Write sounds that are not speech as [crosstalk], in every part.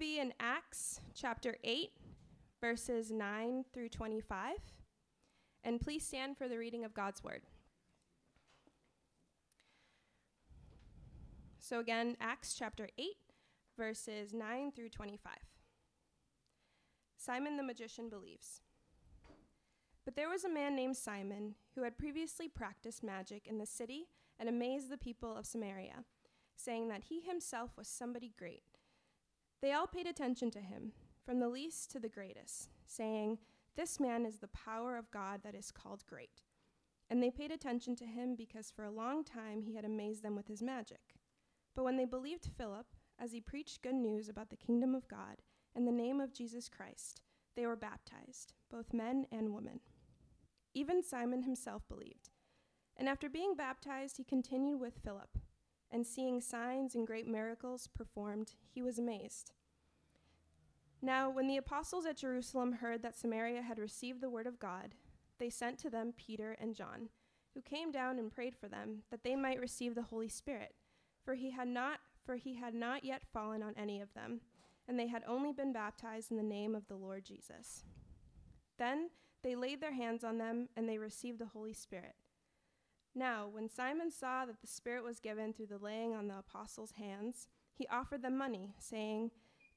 be in Acts chapter 8, verses 9 through 25. And please stand for the reading of God's word. So, again, Acts chapter 8, verses 9 through 25. Simon the magician believes. But there was a man named Simon who had previously practiced magic in the city and amazed the people of Samaria, saying that he himself was somebody great. They all paid attention to him, from the least to the greatest, saying, This man is the power of God that is called great. And they paid attention to him because for a long time he had amazed them with his magic. But when they believed Philip, as he preached good news about the kingdom of God and the name of Jesus Christ, they were baptized, both men and women. Even Simon himself believed. And after being baptized, he continued with Philip and seeing signs and great miracles performed, he was amazed. Now, when the apostles at Jerusalem heard that Samaria had received the word of God, they sent to them Peter and John, who came down and prayed for them that they might receive the Holy Spirit, for he had not for he had not yet fallen on any of them, and they had only been baptized in the name of the Lord Jesus. Then they laid their hands on them, and they received the Holy Spirit. Now, when Simon saw that the Spirit was given through the laying on the apostles' hands, he offered them money, saying,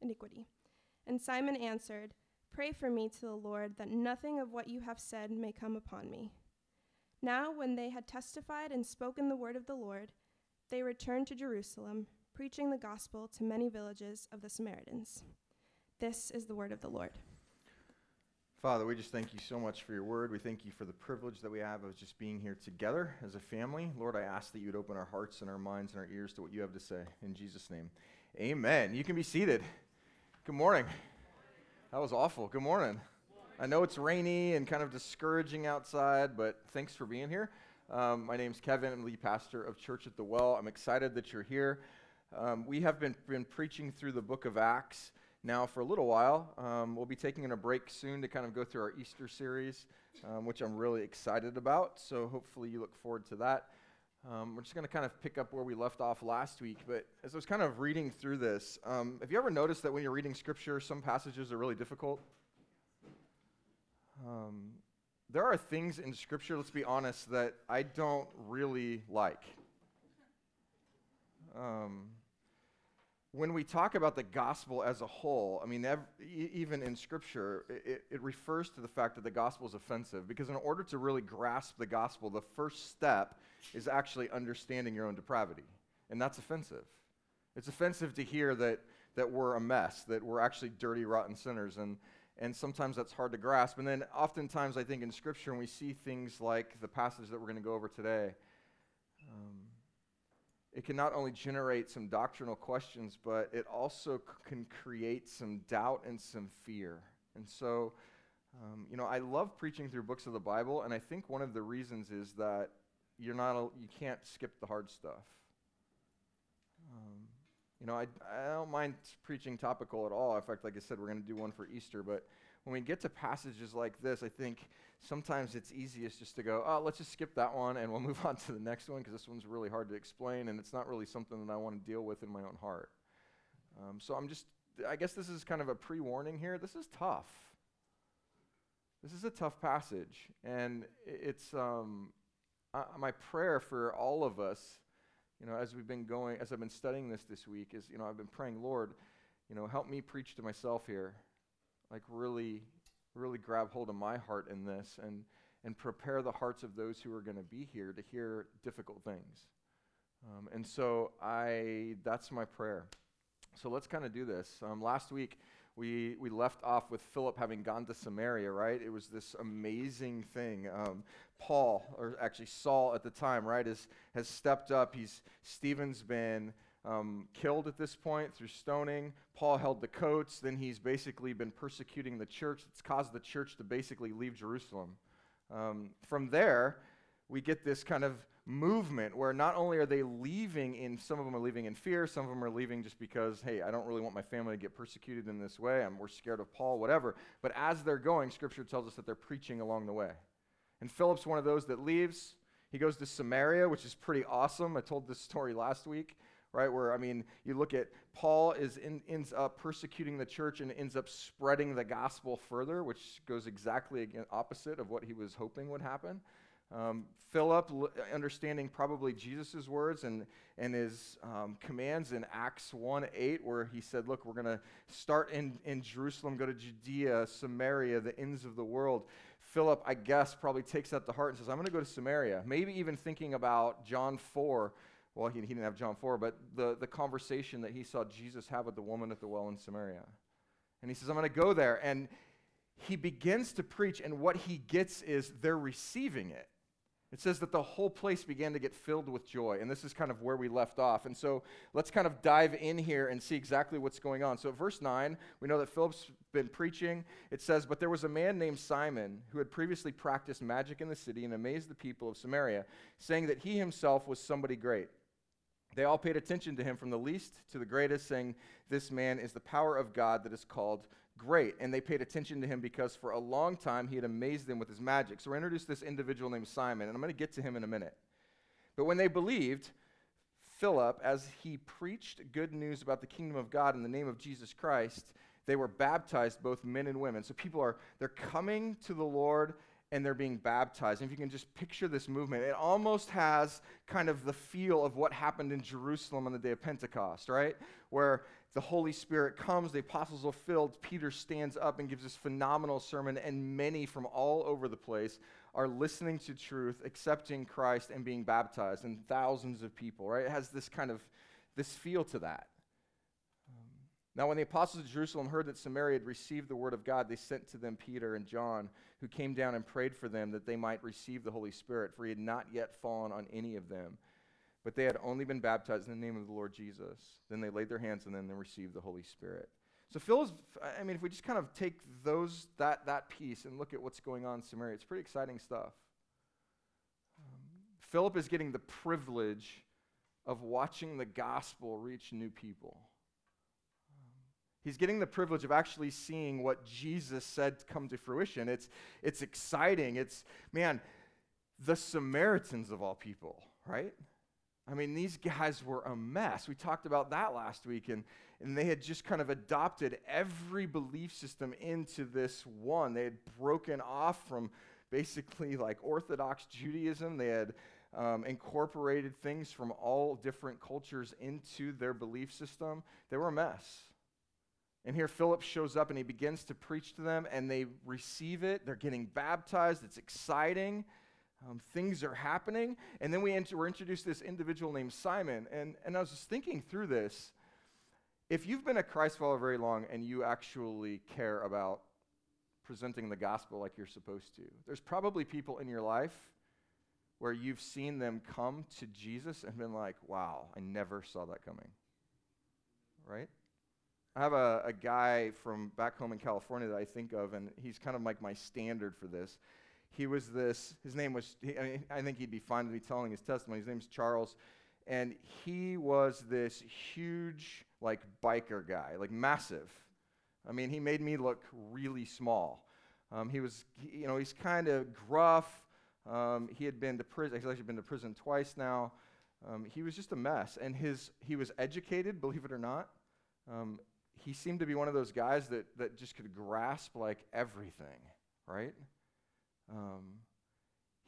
Iniquity. And Simon answered, Pray for me to the Lord that nothing of what you have said may come upon me. Now, when they had testified and spoken the word of the Lord, they returned to Jerusalem, preaching the gospel to many villages of the Samaritans. This is the word of the Lord. Father, we just thank you so much for your word. We thank you for the privilege that we have of just being here together as a family. Lord, I ask that you'd open our hearts and our minds and our ears to what you have to say. In Jesus' name, amen. You can be seated. Good morning. That was awful. Good morning. I know it's rainy and kind of discouraging outside, but thanks for being here. Um, my name's Kevin. I'm lead pastor of Church at the Well. I'm excited that you're here. Um, we have been, been preaching through the book of Acts now for a little while. Um, we'll be taking a break soon to kind of go through our Easter series, um, which I'm really excited about. So hopefully you look forward to that. Um, we're just going to kind of pick up where we left off last week. But as I was kind of reading through this, um, have you ever noticed that when you're reading scripture, some passages are really difficult? Um, there are things in scripture, let's be honest, that I don't really like. Um, when we talk about the gospel as a whole, I mean, ev- even in Scripture, it, it, refers to the fact that the gospel is offensive. Because in order to really grasp the gospel, the first step is actually understanding your own depravity. And that's offensive. It's offensive to hear that, that we're a mess, that we're actually dirty, rotten sinners. And, and sometimes that's hard to grasp. And then oftentimes, I think in Scripture, when we see things like the passage that we're going to go over today, um, it can not only generate some doctrinal questions, but it also c- can create some doubt and some fear. And so, um, you know, I love preaching through books of the Bible, and I think one of the reasons is that you're not, a, you can't skip the hard stuff. Um, you know, I, I don't mind preaching topical at all. In fact, like I said, we're going to do one for Easter, but when we get to passages like this, I think sometimes it's easiest just to go, oh, let's just skip that one and we'll move [laughs] on to the next one because this one's really hard to explain and it's not really something that I want to deal with in my own heart. Um, so I'm just, I guess this is kind of a pre warning here. This is tough. This is a tough passage. And it's um, uh, my prayer for all of us, you know, as we've been going, as I've been studying this this week, is, you know, I've been praying, Lord, you know, help me preach to myself here. Like, really really grab hold of my heart in this and, and prepare the hearts of those who are going to be here to hear difficult things. Um, and so I, that's my prayer. So let's kind of do this. Um, last week, we, we left off with Philip having gone to Samaria, right? It was this amazing thing. Um, Paul, or actually Saul at the time, right, is, has stepped up. He's, Stephen's been um, killed at this point through stoning. Paul held the coats. Then he's basically been persecuting the church. It's caused the church to basically leave Jerusalem. Um, from there, we get this kind of movement where not only are they leaving in, some of them are leaving in fear, some of them are leaving just because, hey, I don't really want my family to get persecuted in this way. I'm, we're scared of Paul, whatever. But as they're going, Scripture tells us that they're preaching along the way. And Philip's one of those that leaves. He goes to Samaria, which is pretty awesome. I told this story last week, right? Where, I mean, you look at Paul is in, ends up persecuting the church and ends up spreading the gospel further, which goes exactly against, opposite of what he was hoping would happen. Um, Philip, l- understanding probably Jesus' words and, and his um, commands in Acts 1 8, where he said, Look, we're going to start in, in Jerusalem, go to Judea, Samaria, the ends of the world. Philip, I guess, probably takes that to heart and says, I'm going to go to Samaria. Maybe even thinking about John 4. Well, he, he didn't have John 4, but the, the conversation that he saw Jesus have with the woman at the well in Samaria. And he says, I'm going to go there. And he begins to preach, and what he gets is they're receiving it. It says that the whole place began to get filled with joy. And this is kind of where we left off. And so let's kind of dive in here and see exactly what's going on. So, verse 9, we know that Philip's been preaching. It says, But there was a man named Simon who had previously practiced magic in the city and amazed the people of Samaria, saying that he himself was somebody great. They all paid attention to him from the least to the greatest, saying, This man is the power of God that is called great. And they paid attention to him because for a long time he had amazed them with his magic. So we're introduced this individual named Simon, and I'm going to get to him in a minute. But when they believed, Philip, as he preached good news about the kingdom of God in the name of Jesus Christ, they were baptized, both men and women. So people are they're coming to the Lord and they're being baptized. And if you can just picture this movement, it almost has kind of the feel of what happened in Jerusalem on the day of Pentecost, right? Where the Holy Spirit comes, the apostles are filled, Peter stands up and gives this phenomenal sermon, and many from all over the place are listening to truth, accepting Christ, and being baptized, and thousands of people, right? It has this kind of this feel to that. Now, when the apostles of Jerusalem heard that Samaria had received the word of God, they sent to them Peter and John, who came down and prayed for them that they might receive the Holy Spirit, for he had not yet fallen on any of them. But they had only been baptized in the name of the Lord Jesus. Then they laid their hands and then they received the Holy Spirit. So Phil is, I mean, if we just kind of take those that that piece and look at what's going on in Samaria, it's pretty exciting stuff. Um, Philip is getting the privilege of watching the gospel reach new people. He's getting the privilege of actually seeing what Jesus said come to fruition. It's, it's exciting. It's, man, the Samaritans of all people, right? I mean, these guys were a mess. We talked about that last week, and, and they had just kind of adopted every belief system into this one. They had broken off from basically like Orthodox Judaism. They had um, incorporated things from all different cultures into their belief system. They were a mess. And here Philip shows up and he begins to preach to them, and they receive it. They're getting baptized. It's exciting. Um, things are happening. And then we we're introduced to this individual named Simon. And, and I was just thinking through this. If you've been a Christ follower very long and you actually care about presenting the gospel like you're supposed to, there's probably people in your life where you've seen them come to Jesus and been like, wow, I never saw that coming. Right? I have a, a guy from back home in California that I think of, and he's kind of like my standard for this. He was this, his name was, he, I, mean, I think he'd be fine to be telling his testimony. His name's Charles, and he was this huge, like, biker guy, like, massive. I mean, he made me look really small. Um, he was, you know, he's kind of gruff. Um, he had been to prison, he's actually been to prison twice now. Um, he was just a mess. And his, he was educated, believe it or not. He seemed to be one of those guys that, that just could grasp like everything, right? Um,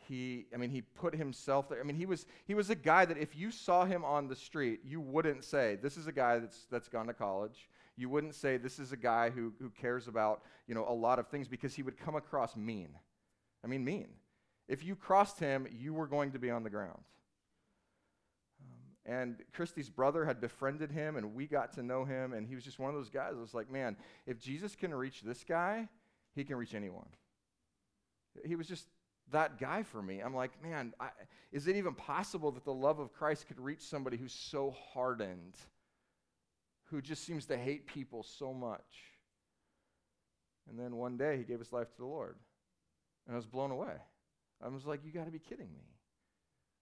he, I mean, he put himself there. I mean, he was, he was a guy that if you saw him on the street, you wouldn't say, this is a guy that's, that's gone to college. You wouldn't say, this is a guy who, who cares about, you know, a lot of things because he would come across mean. I mean, mean. If you crossed him, you were going to be on the ground. And Christy's brother had befriended him, and we got to know him. And he was just one of those guys that was like, man, if Jesus can reach this guy, he can reach anyone. He was just that guy for me. I'm like, man, I, is it even possible that the love of Christ could reach somebody who's so hardened, who just seems to hate people so much? And then one day he gave his life to the Lord. And I was blown away. I was like, you got to be kidding me.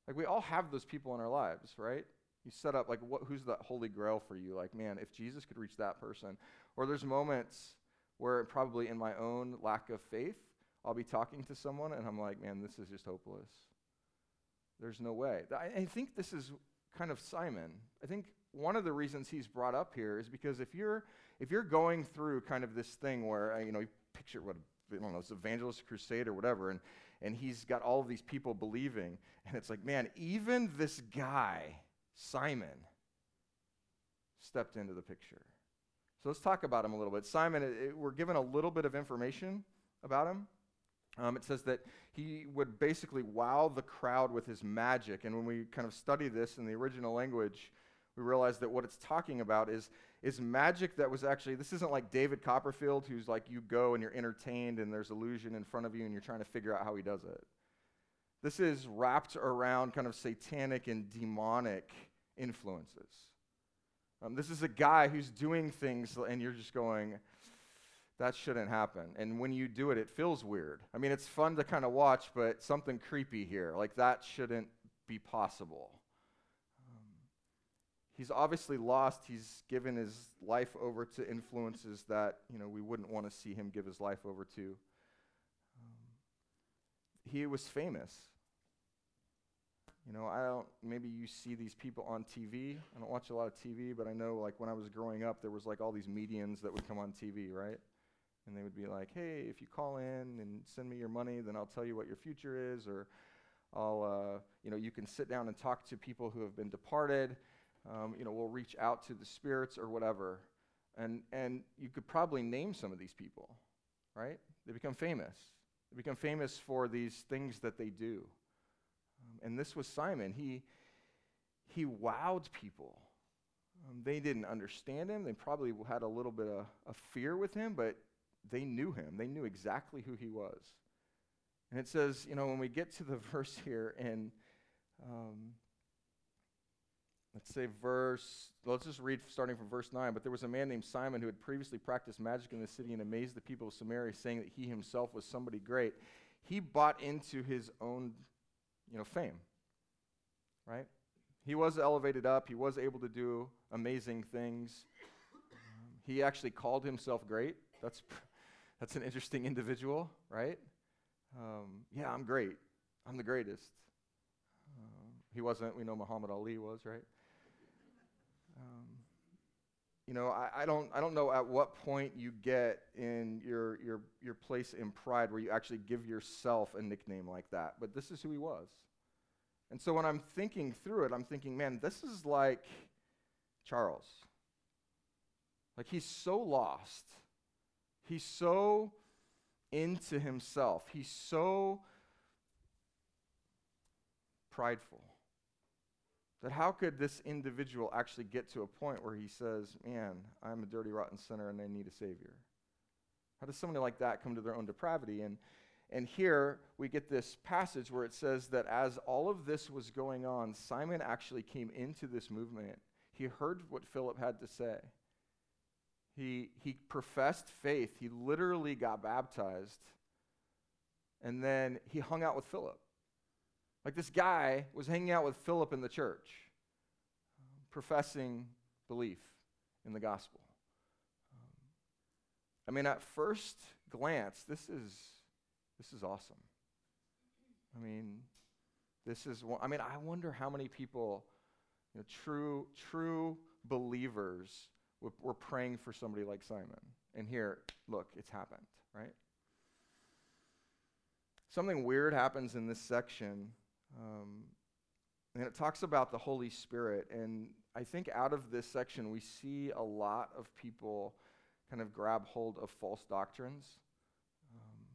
Like, we all have those people in our lives, right? You set up, like, what, who's the holy grail for you? Like, man, if Jesus could reach that person. Or there's moments where, probably in my own lack of faith, I'll be talking to someone and I'm like, man, this is just hopeless. There's no way. I, I think this is kind of Simon. I think one of the reasons he's brought up here is because if you're if you're going through kind of this thing where uh, you know you picture what I don't know, it's evangelist crusade or whatever, and and he's got all of these people believing, and it's like, man, even this guy, Simon, stepped into the picture. So let's talk about him a little bit. Simon, it, it, we're given a little bit of information about him. Um, it says that he would basically wow the crowd with his magic. And when we kind of study this in the original language, we realize that what it's talking about is, is magic that was actually, this isn't like David Copperfield, who's like you go and you're entertained and there's illusion in front of you and you're trying to figure out how he does it. This is wrapped around kind of satanic and demonic influences. Um, this is a guy who's doing things and you're just going, that shouldn't happen. And when you do it, it feels weird. I mean, it's fun to kind of watch, but something creepy here. Like, that shouldn't be possible. Um, he's obviously lost. He's given his life over to influences that, you know, we wouldn't want to see him give his life over to. Um, he was famous. You know, I don't, maybe you see these people on TV. I don't watch a lot of TV, but I know, like, when I was growing up, there was, like, all these mediums that would come on TV, right? and they would be like, "Hey, if you call in and send me your money, then I'll tell you what your future is, or I'll, uh, you know, you can sit down and talk to people who have been departed. Um, you know, we'll reach out to the spirits or whatever." And and you could probably name some of these people, right? They become famous. They become famous for these things that they do. And this was Simon. He he wowed people. Um, they didn't understand him. They probably had a little bit of, of fear with him, but they knew him, they knew exactly who he was. And it says, you know, when we get to the [laughs] verse here in, um, let's say verse, let's just read starting from verse 9. But there was a man named Simon who had previously practiced magic in the city and amazed the people of Samaria, saying that he himself was somebody great. He bought into his own, you know, fame, right? He was elevated up. He was able to do amazing things. He actually called himself great. That's [laughs] that's an interesting individual, right? Um, yeah, I'm great. I'm the greatest. Um, he wasn't. We know Muhammad Ali was, right? You know, I, I, don't, I don't know at what point you get in your, your, your place in pride where you actually give yourself a nickname like that, but this is who he was. And so when I'm thinking through it, I'm thinking, man, this is like Charles. Like he's so lost He's so into himself. He's so prideful. That how could this individual actually get to a point where he says, Man, I'm a dirty, rotten sinner and I need a Savior? How does somebody like that come to their own depravity? And, and here we get this passage where it says that as all of this was going on, Simon actually came into this movement. He heard what Philip had to say. He, he professed faith. He literally got baptized. And then he hung out with Philip. Like this guy was hanging out with Philip in the church, professing belief in the gospel. I mean, at first glance, this is, this is awesome. I mean, this is, I mean, I wonder how many people, you know, true, true believers we're praying for somebody like Simon. And here, look, it's happened, right? Something weird happens in this section. Um, and it talks about the Holy Spirit. And I think out of this section, we see a lot of people kind of grab hold of false doctrines. Um,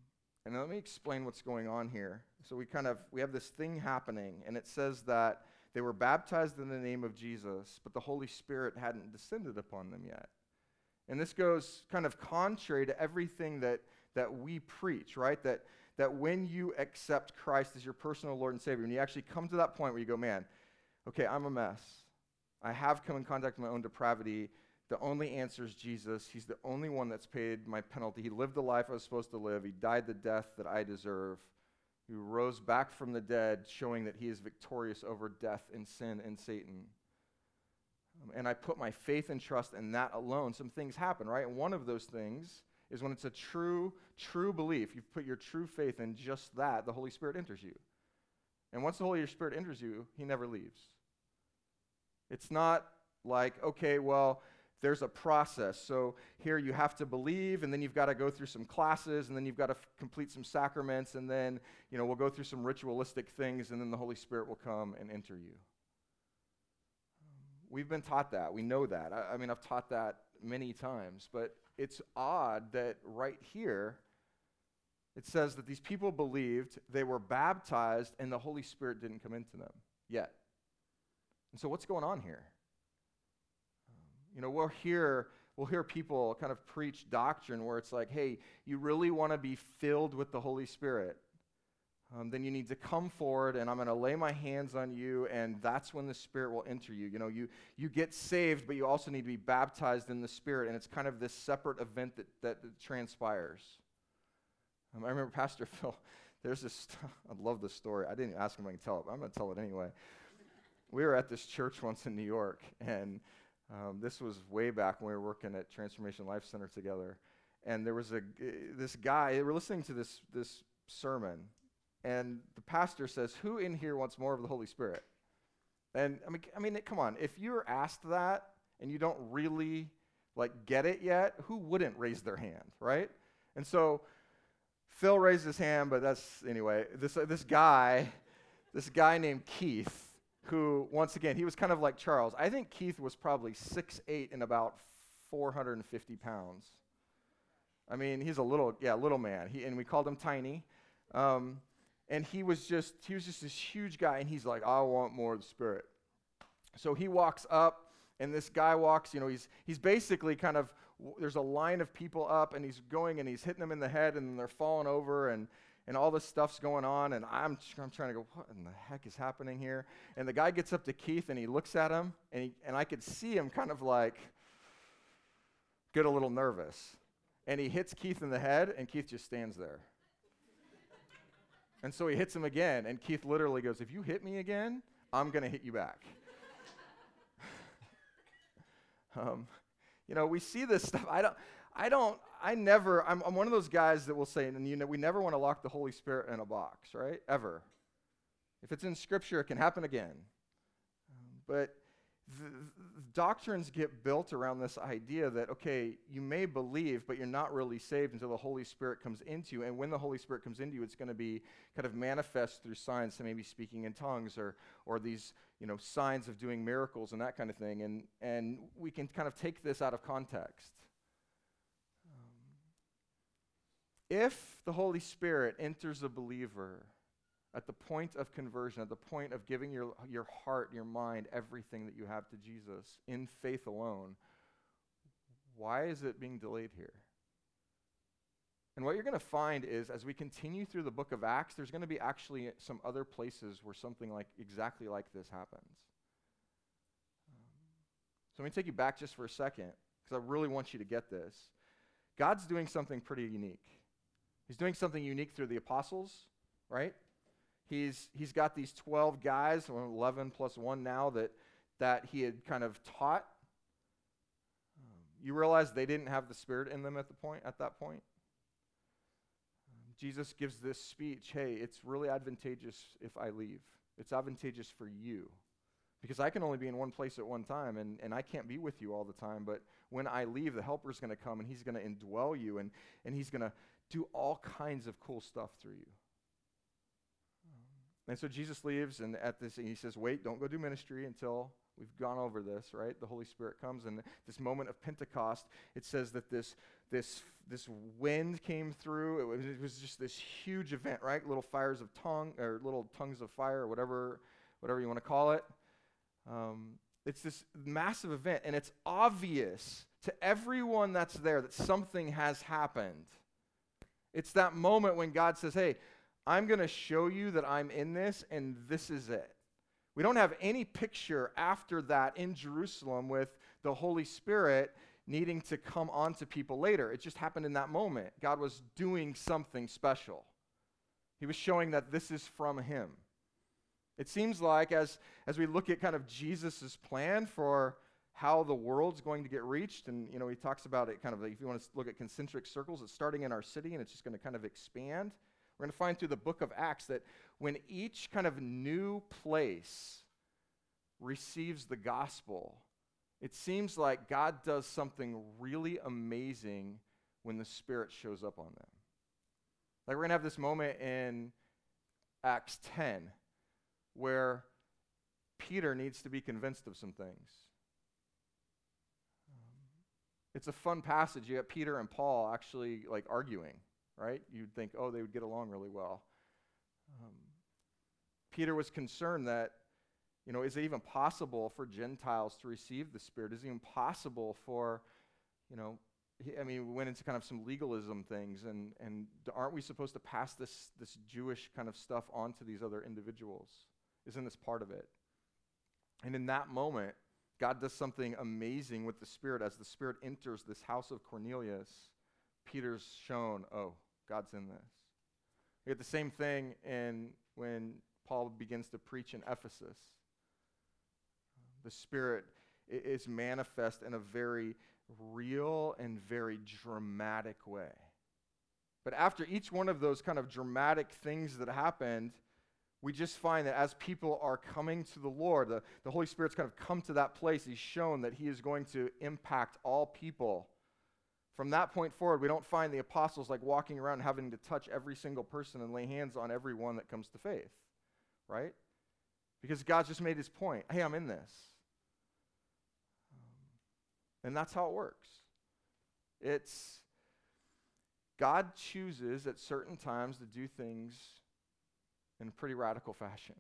and let me explain what's going on here. So we kind of we have this thing happening, and it says that they were baptized in the name of Jesus, but the Holy Spirit hadn't descended upon them yet. And this goes kind of contrary to everything that, that we preach, right? That, that when you accept Christ as your personal Lord and Savior, and you actually come to that point where you go, man, okay, I'm a mess. I have come in contact with my own depravity. The only answer is Jesus. He's the only one that's paid my penalty. He lived the life I was supposed to live. He died the death that I deserve. He rose back from the dead, showing that he is victorious over death and sin and Satan. Um, and I put my faith and trust in that alone. Some things happen, right? And one of those things is when it's a true, true belief. You've put your true faith in just that, the Holy Spirit enters you. And once the Holy Spirit enters you, he never leaves. It's not like, okay, well, there's a process. So here you have to believe, and then you've got to go through some classes, and then you've got to f- complete some sacraments, and then, you know, we'll go through some ritualistic things, and then the Holy Spirit will come and enter you. We've been taught that. We know that. I, I mean, I've taught that many times, but it's odd that right here, it says that these people believed, they were baptized, and the Holy Spirit didn't come into them yet. And so, what's going on here? Um, you know, we'll hear, we'll hear people kind of preach doctrine where it's like, hey, you really want to be filled with the Holy Spirit. Um, then you need to come forward and I'm going to lay my hands on you, and that's when the Spirit will enter you. You know, you, you get saved, but you also need to be baptized in the Spirit, and it's kind of this separate event that, that, that transpires. Um, I remember [laughs] Pastor Phil, there's this, [laughs] I love this story. I didn't ask him I can tell it, but I'm going to tell it anyway. We were at this church once in New York, and um, this was way back when we were working at Transformation Life Center together. And there was a, this guy, we're listening to this, this sermon, and the pastor says, Who in here wants more of the Holy Spirit? And I mean, I mean, come on, if you're asked that and you don't really like get it yet, who wouldn't raise their hand, right? And so Phil raised his hand, but that's anyway. This uh, this guy, this guy named Keith, who, once again, he was kind of like Charles. I think Keith was probably six eight and about 450 pounds. I mean, he's a little, yeah, little man. He, and we called him Tiny. Um, and he was just, he was just this huge guy, and he's like, I want more of the Spirit. So he walks up, and this guy walks, you know, he's, he's basically kind of, there's a line of people up, and he's going and he's hitting them in the head, and they're falling over, and and all this stuff's going on, and I'm, I'm trying to go, what in the heck is happening here? And the guy gets up to Keith and he looks at him, and, he, and I could see him kind of like get a little nervous. And he hits Keith in the head, and Keith just stands there. And so he hits him again, and Keith literally goes, If you hit me again, I'm going to hit you back. [laughs] um, you know, we see this stuff. I don't, I don't, I never, I'm, I'm one of those guys that will say, and you know, we never want to lock the Holy Spirit in a box, right? Ever. If it's in Scripture, it can happen again. Um, but doctrines get built around this idea that, okay, you may believe, but you're not really saved until the Holy Spirit comes into you. And when the Holy Spirit comes into you, it's going to be kind of manifest through signs, so maybe speaking in tongues or, or these, you know, signs of doing miracles and that kind of thing. And, and we can kind of take this out of context. Um, if the Holy Spirit enters a believer at the point of conversion, at the point of giving your, your heart, your mind, everything that you have to Jesus in faith alone, why is it being delayed here? And what you're going to find is, as we continue through the book of Acts, there's going to be actually some other places where something like exactly like this happens. So let me take you back just for a second, because I really want you to get this. God's doing something pretty unique. He's doing something unique through the apostles, right? He's, he's got these 12 guys, 11 plus one now, that, that he had kind of taught. You realize they didn't have the Spirit in them at, the point, at that point? Jesus gives this speech hey, it's really advantageous if I leave. It's advantageous for you. Because I can only be in one place at one time, and, and I can't be with you all the time. But when I leave, the helper's going to come, and he's going to indwell you, and, and he's going to do all kinds of cool stuff through you. And so Jesus leaves, and at this, and he says, Wait, don't go do ministry until we've gone over this, right? The Holy Spirit comes, and this moment of Pentecost, it says that this, this, this wind came through. It was, it was just this huge event, right? Little fires of tongue, or little tongues of fire, or whatever, whatever you want to call it. Um, it's this massive event, and it's obvious to everyone that's there that something has happened. It's that moment when God says, Hey, I'm going to show you that I'm in this, and this is it. We don't have any picture after that in Jerusalem with the Holy Spirit needing to come onto people later. It just happened in that moment. God was doing something special. He was showing that this is from Him. It seems like as, as we look at kind of Jesus' plan for how the world's going to get reached, and you know, he talks about it kind of like if you want to look at concentric circles, it's starting in our city and it's just going to kind of expand. We're going to find through the book of Acts that when each kind of new place receives the gospel, it seems like God does something really amazing when the Spirit shows up on them. Like we're going to have this moment in Acts 10 where Peter needs to be convinced of some things. it's a fun passage. You got Peter and Paul actually like arguing, right? You'd think, oh, they would get along really well. Um, Peter was concerned that you know, is it even possible for Gentiles to receive the Spirit? Is it even possible for, you know, I mean, we went into kind of some legalism things, and, and aren't we supposed to pass this, this Jewish kind of stuff on to these other individuals? Isn't this part of it? And in that moment, God does something amazing with the Spirit. As the Spirit enters this house of Cornelius, Peter's shown, oh, God's in this. We get the same thing in when Paul begins to preach in Ephesus the Spirit is manifest in a very real and very dramatic way. But after each one of those kind of dramatic things that happened, we just find that as people are coming to the Lord, the, the Holy Spirit's kind of come to that place. He's shown that He is going to impact all people. From that point forward, we don't find the apostles like walking around having to touch every single person and lay hands on everyone that comes to faith, right? Because God's just made His point hey, I'm in this. Um, and that's how it works. It's God chooses at certain times to do things in a pretty radical fashion.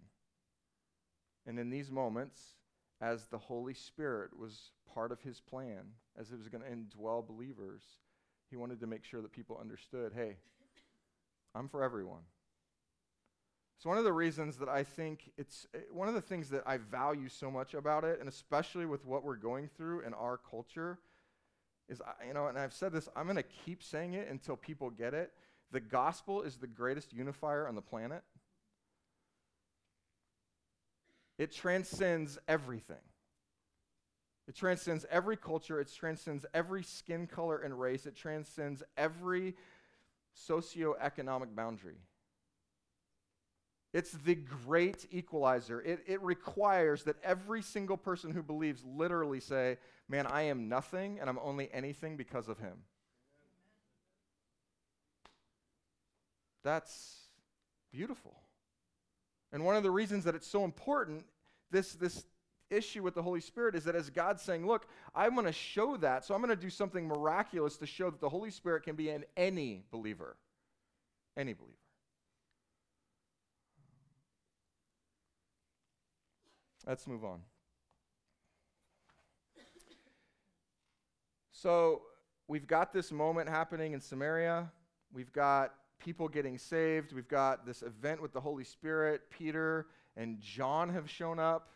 And in these moments, as the Holy Spirit was part of his plan, as it was going to indwell believers, he wanted to make sure that people understood hey, I'm for everyone. So, one of the reasons that I think it's eh, one of the things that I value so much about it, and especially with what we're going through in our culture, is, you know, and I've said this, I'm going to keep saying it until people get it. The gospel is the greatest unifier on the planet. It transcends everything. It transcends every culture, it transcends every skin color and race, it transcends every socioeconomic boundary. It's the great equalizer. It, it requires that every single person who believes literally say, Man, I am nothing and I'm only anything because of him. That's beautiful. And one of the reasons that it's so important, this, this issue with the Holy Spirit, is that as God's saying, Look, I'm going to show that, so I'm going to do something miraculous to show that the Holy Spirit can be in any believer. Any believer. Let's move on. So, we've got this moment happening in Samaria. We've got people getting saved. We've got this event with the Holy Spirit. Peter and John have shown up.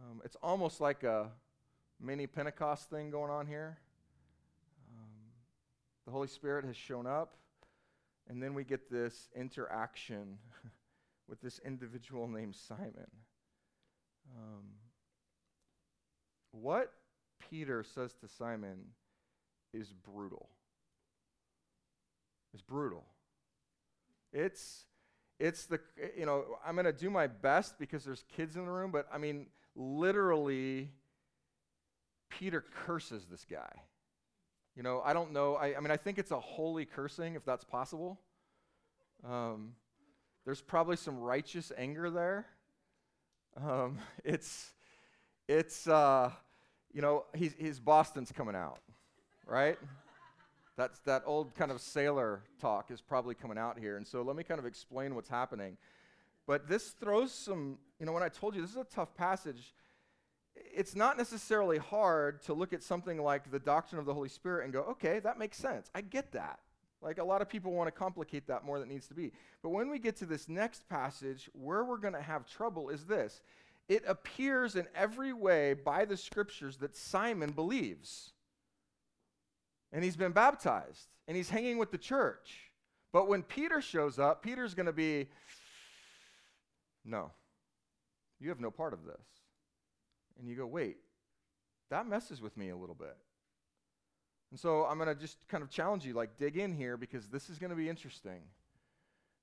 Um, it's almost like a mini Pentecost thing going on here. Um, the Holy Spirit has shown up. And then we get this interaction [laughs] with this individual named Simon. Um, what Peter says to Simon is brutal. It's brutal. It's it's the you know i'm going to do my best because there's kids in the room but i mean literally peter curses this guy you know i don't know i, I mean i think it's a holy cursing if that's possible um, there's probably some righteous anger there um, [laughs] it's, it's, uh, you know, he's, his Boston's coming out, right? That's that old kind of sailor talk is probably coming out here. And so let me kind of explain what's happening. But this throws some, you know, when I told you this is a tough passage, it's not necessarily hard to look at something like the doctrine of the Holy Spirit and go, okay, that makes sense. I get that. Like a lot of people want to complicate that more than it needs to be. But when we get to this next passage, where we're going to have trouble is this it appears in every way by the scriptures that Simon believes. And he's been baptized and he's hanging with the church. But when Peter shows up, Peter's going to be, no, you have no part of this. And you go, wait, that messes with me a little bit. And so I'm going to just kind of challenge you, like, dig in here because this is going to be interesting.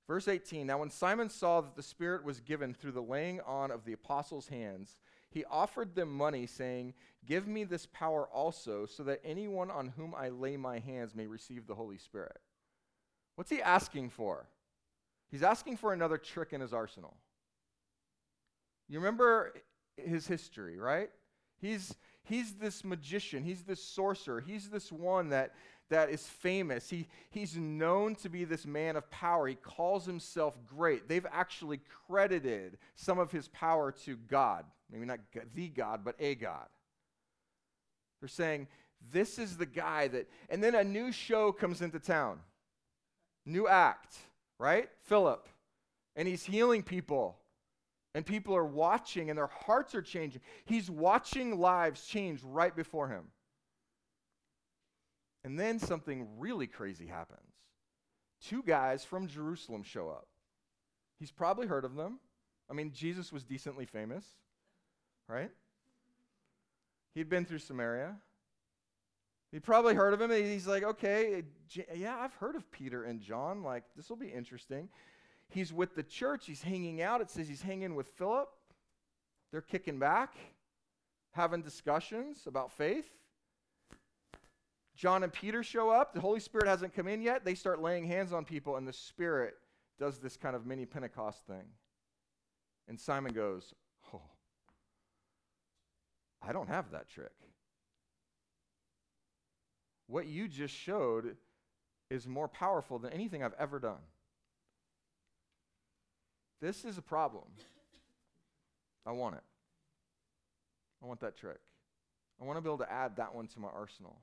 Verse 18 Now, when Simon saw that the Spirit was given through the laying on of the apostles' hands, he offered them money, saying, Give me this power also, so that anyone on whom I lay my hands may receive the Holy Spirit. What's he asking for? He's asking for another trick in his arsenal. You remember his history, right? He's, he's this magician, he's this sorcerer, he's this one that, that is famous. He, he's known to be this man of power. He calls himself great. They've actually credited some of his power to God. Maybe not the God, but a God. They're saying, this is the guy that, and then a new show comes into town. New act, right? Philip. And he's healing people. And people are watching and their hearts are changing. He's watching lives change right before him. And then something really crazy happens. Two guys from Jerusalem show up. He's probably heard of them. I mean, Jesus was decently famous, right? He'd been through Samaria. He'd probably heard of him. and he's like, okay, yeah, I've heard of Peter and John. Like, this will be interesting. He's with the church. He's hanging out. It says he's hanging with Philip. They're kicking back, having discussions about faith. John and Peter show up. The Holy Spirit hasn't come in yet. They start laying hands on people, and the Spirit does this kind of mini Pentecost thing. And Simon goes, Oh, I don't have that trick. What you just showed is more powerful than anything I've ever done. This is a problem. I want it. I want that trick. I want to be able to add that one to my arsenal.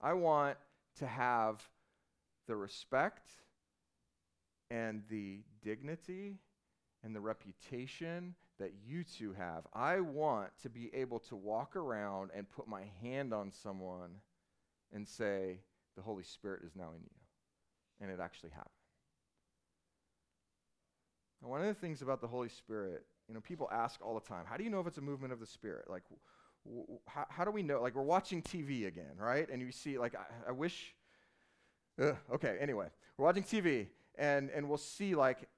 I want to have the respect and the dignity and the reputation that you two have. I want to be able to walk around and put my hand on someone and say, The Holy Spirit is now in you. And it actually happened. One of the things about the Holy Spirit, you know, people ask all the time, how do you know if it's a movement of the Spirit? Like, how, how, do we know? Like, we're watching TV again, right? And you see, like, I, I wish. Ugh, okay, anyway, we're watching TV, and, and we'll see, like,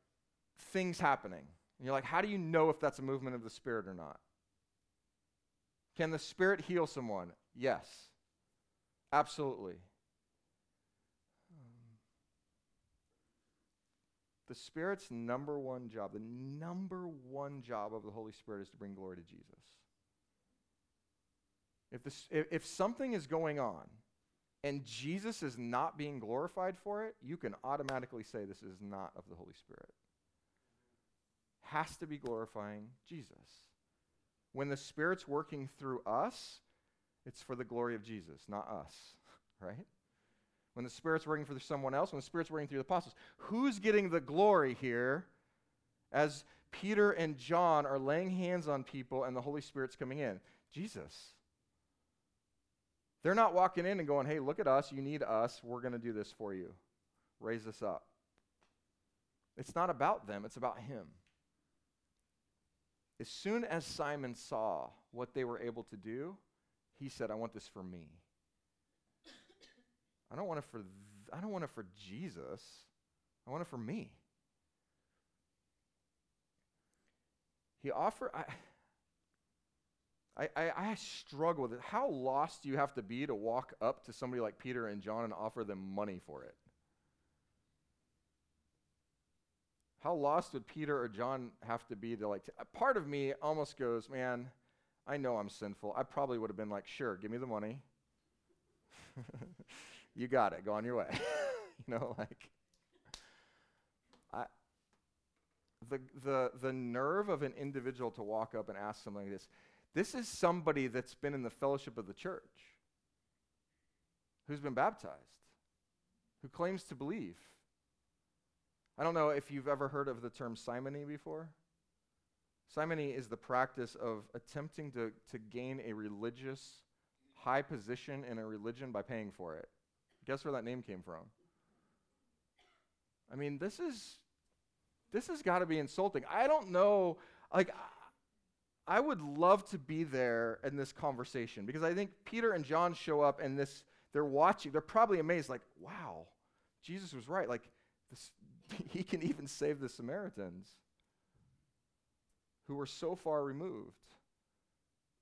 things happening. And you're like, how do you know if that's a movement of the Spirit or not? Can the Spirit heal someone? Yes, absolutely. The Spirit's number one job, the number one job of the Holy Spirit is to bring glory to Jesus. If, this, if, if something is going on and Jesus is not being glorified for it, you can automatically say this is not of the Holy Spirit. Has to be glorifying Jesus. When the Spirit's working through us, it's for the glory of Jesus, not us, [laughs] right? When the Spirit's working for someone else, when the Spirit's working through the apostles. Who's getting the glory here as Peter and John are laying hands on people and the Holy Spirit's coming in? Jesus. They're not walking in and going, hey, look at us. You need us. We're going to do this for you. Raise us up. It's not about them, it's about Him. As soon as Simon saw what they were able to do, he said, I want this for me. I don't want it for th- I don't want it for Jesus. I want it for me. He offered I I, I, I struggle with it. How lost do you have to be to walk up to somebody like Peter and John and offer them money for it? How lost would Peter or John have to be to like? T- part of me almost goes, man, I know I'm sinful. I probably would have been like, sure, give me the money. [laughs] you got it. Go on your way. [laughs] you know, like I the the the nerve of an individual to walk up and ask something like this. This is somebody that's been in the fellowship of the church, who's been baptized, who claims to believe. I don't know if you've ever heard of the term simony before. Simony is the practice of attempting to, to gain a religious high position in a religion by paying for it. Guess where that name came from? I mean, this is this has got to be insulting. I don't know like I would love to be there in this conversation because I think Peter and John show up and this they're watching. They're probably amazed like, "Wow, Jesus was right. Like this, [laughs] he can even save the Samaritans who were so far removed."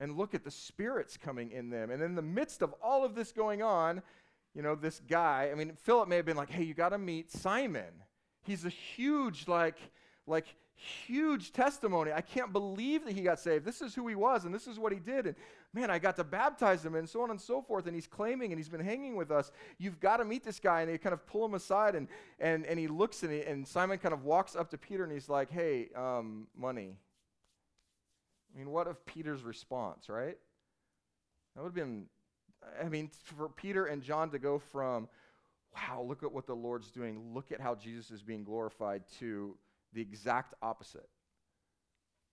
And look at the spirits coming in them. And in the midst of all of this going on, you know, this guy, I mean, Philip may have been like, hey, you got to meet Simon. He's a huge, like, like, huge testimony. I can't believe that he got saved. This is who he was, and this is what he did. And man, I got to baptize him, and so on and so forth. And he's claiming, and he's been hanging with us. You've got to meet this guy. And they kind of pull him aside, and, and, and he looks, and, he, and Simon kind of walks up to Peter, and he's like, hey, um, money. I mean, what of Peter's response, right? That would have been, I mean, for Peter and John to go from, wow, look at what the Lord's doing, look at how Jesus is being glorified, to the exact opposite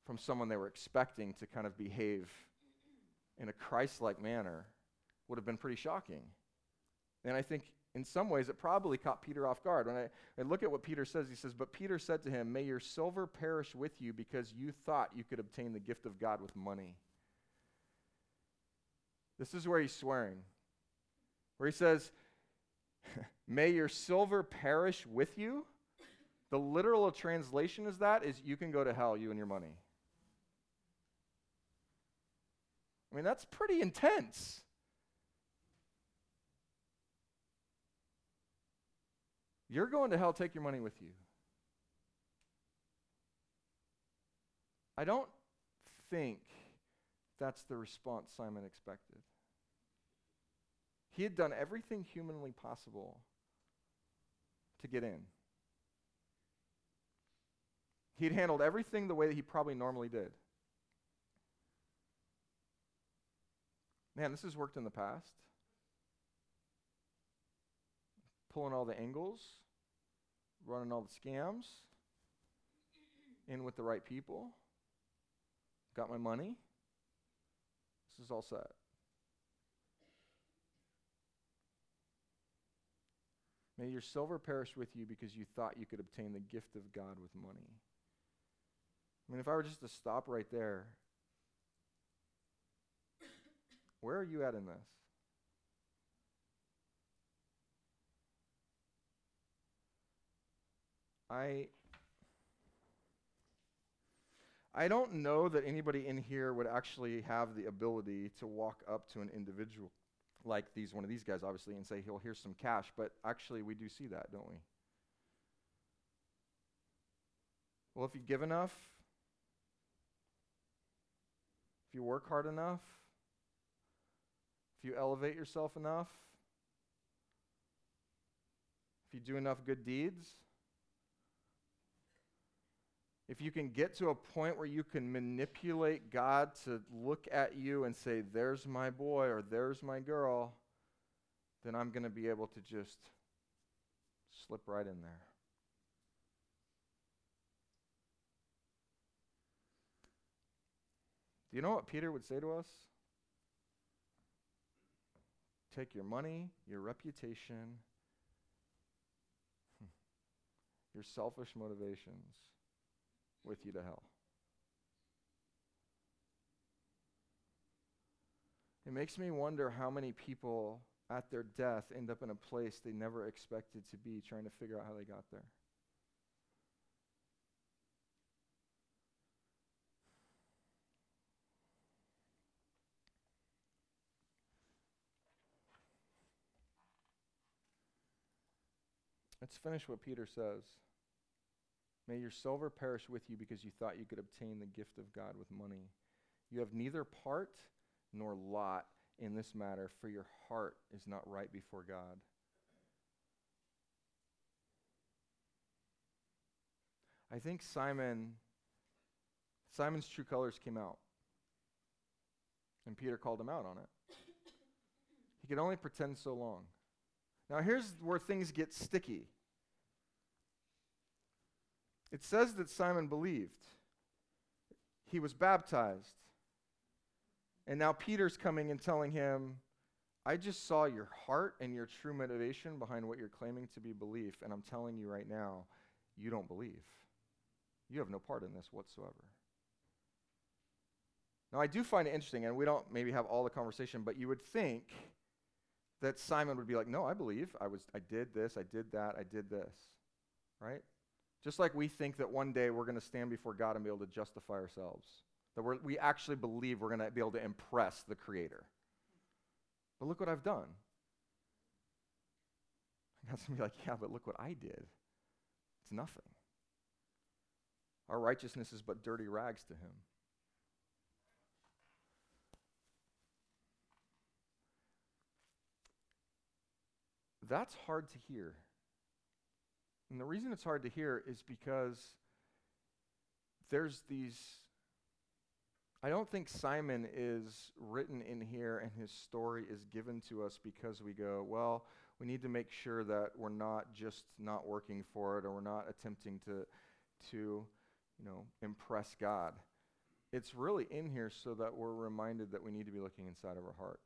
from someone they were expecting to kind of behave in a Christ like manner would have been pretty shocking. And I think in some ways it probably caught Peter off guard. When I, I look at what Peter says, he says, But Peter said to him, May your silver perish with you because you thought you could obtain the gift of God with money. This is where he's swearing, where he says, [laughs] May your silver perish with you. The literal translation is that is you can go to hell, you and your money. I mean, that's pretty intense. You're going to hell, take your money with you. I don't think that's the response Simon expected. He had done everything humanly possible to get in. He had handled everything the way that he probably normally did. Man, this has worked in the past. Pulling all the angles, running all the scams, in with the right people, got my money. This is all set. May your silver perish with you because you thought you could obtain the gift of God with money. I mean, if I were just to stop right there, where are you at in this? I I don't know that anybody in here would actually have the ability to walk up to an individual like these one of these guys obviously and say, "He'll here's some cash," but actually we do see that, don't we? Well, if you give enough, if you work hard enough, if you elevate yourself enough, if you do enough good deeds, if you can get to a point where you can manipulate God to look at you and say, There's my boy or there's my girl, then I'm going to be able to just slip right in there. Do you know what Peter would say to us? Take your money, your reputation, [laughs] your selfish motivations with you to hell. It makes me wonder how many people at their death end up in a place they never expected to be, trying to figure out how they got there. Let's finish what Peter says. May your silver perish with you because you thought you could obtain the gift of God with money. You have neither part nor lot in this matter, for your heart is not right before God. I think Simon Simon's true colors came out. And Peter called him out on it. He could only pretend so long. Now, here's where things get sticky. It says that Simon believed, he was baptized. And now Peter's coming and telling him, I just saw your heart and your true motivation behind what you're claiming to be belief, and I'm telling you right now, you don't believe. You have no part in this whatsoever. Now, I do find it interesting, and we don't maybe have all the conversation, but you would think that Simon would be like, "No, I believe. I was I did this, I did that, I did this." Right? Just like we think that one day we're going to stand before God and be able to justify ourselves. That we we actually believe we're going to be able to impress the creator. But look what I've done. God's going to be like, "Yeah, but look what I did." It's nothing. Our righteousness is but dirty rags to him. That's hard to hear. And the reason it's hard to hear is because there's these. I don't think Simon is written in here and his story is given to us because we go, well, we need to make sure that we're not just not working for it or we're not attempting to, to you know, impress God. It's really in here so that we're reminded that we need to be looking inside of our heart.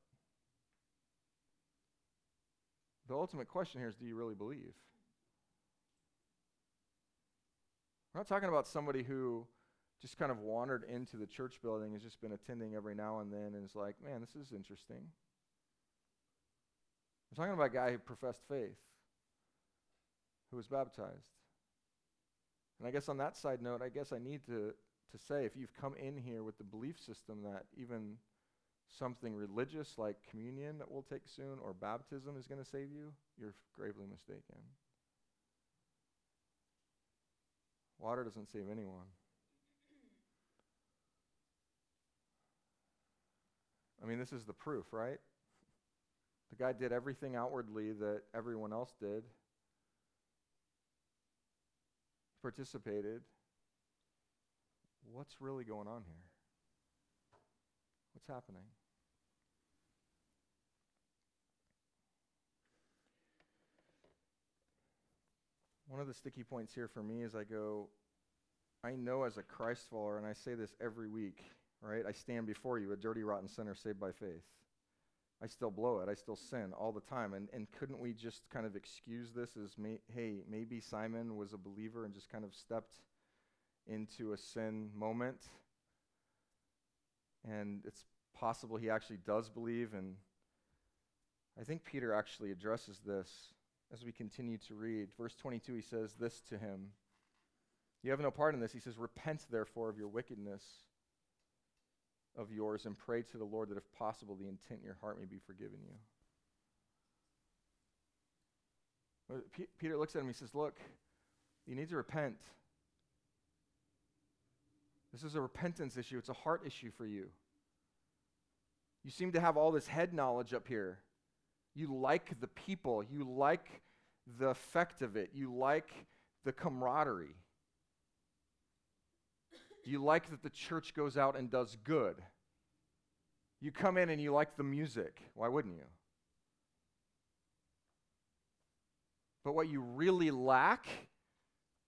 The ultimate question here is do you really believe? We're not talking about somebody who just kind of wandered into the church building, has just been attending every now and then, and is like, man, this is interesting. We're talking about a guy who professed faith, who was baptized. And I guess on that side note, I guess I need to, to say if you've come in here with the belief system that even something religious like communion that we'll take soon or baptism is going to save you, you're gravely mistaken. Water doesn't save anyone. I mean, this is the proof, right? The guy did everything outwardly that everyone else did, participated. What's really going on here? What's happening? One of the sticky points here for me is I go, I know as a Christ follower, and I say this every week, right? I stand before you, a dirty, rotten sinner saved by faith. I still blow it. I still sin all the time. And, and couldn't we just kind of excuse this as, may, hey, maybe Simon was a believer and just kind of stepped into a sin moment? And it's possible he actually does believe. And I think Peter actually addresses this as we continue to read. Verse 22, he says this to him You have no part in this. He says, Repent, therefore, of your wickedness of yours and pray to the Lord that if possible, the intent in your heart may be forgiven you. Uh, P- Peter looks at him. He says, Look, you need to repent. This is a repentance issue, it's a heart issue for you. You seem to have all this head knowledge up here. You like the people, you like the effect of it, you like the camaraderie. You like that the church goes out and does good. You come in and you like the music. Why wouldn't you? But what you really lack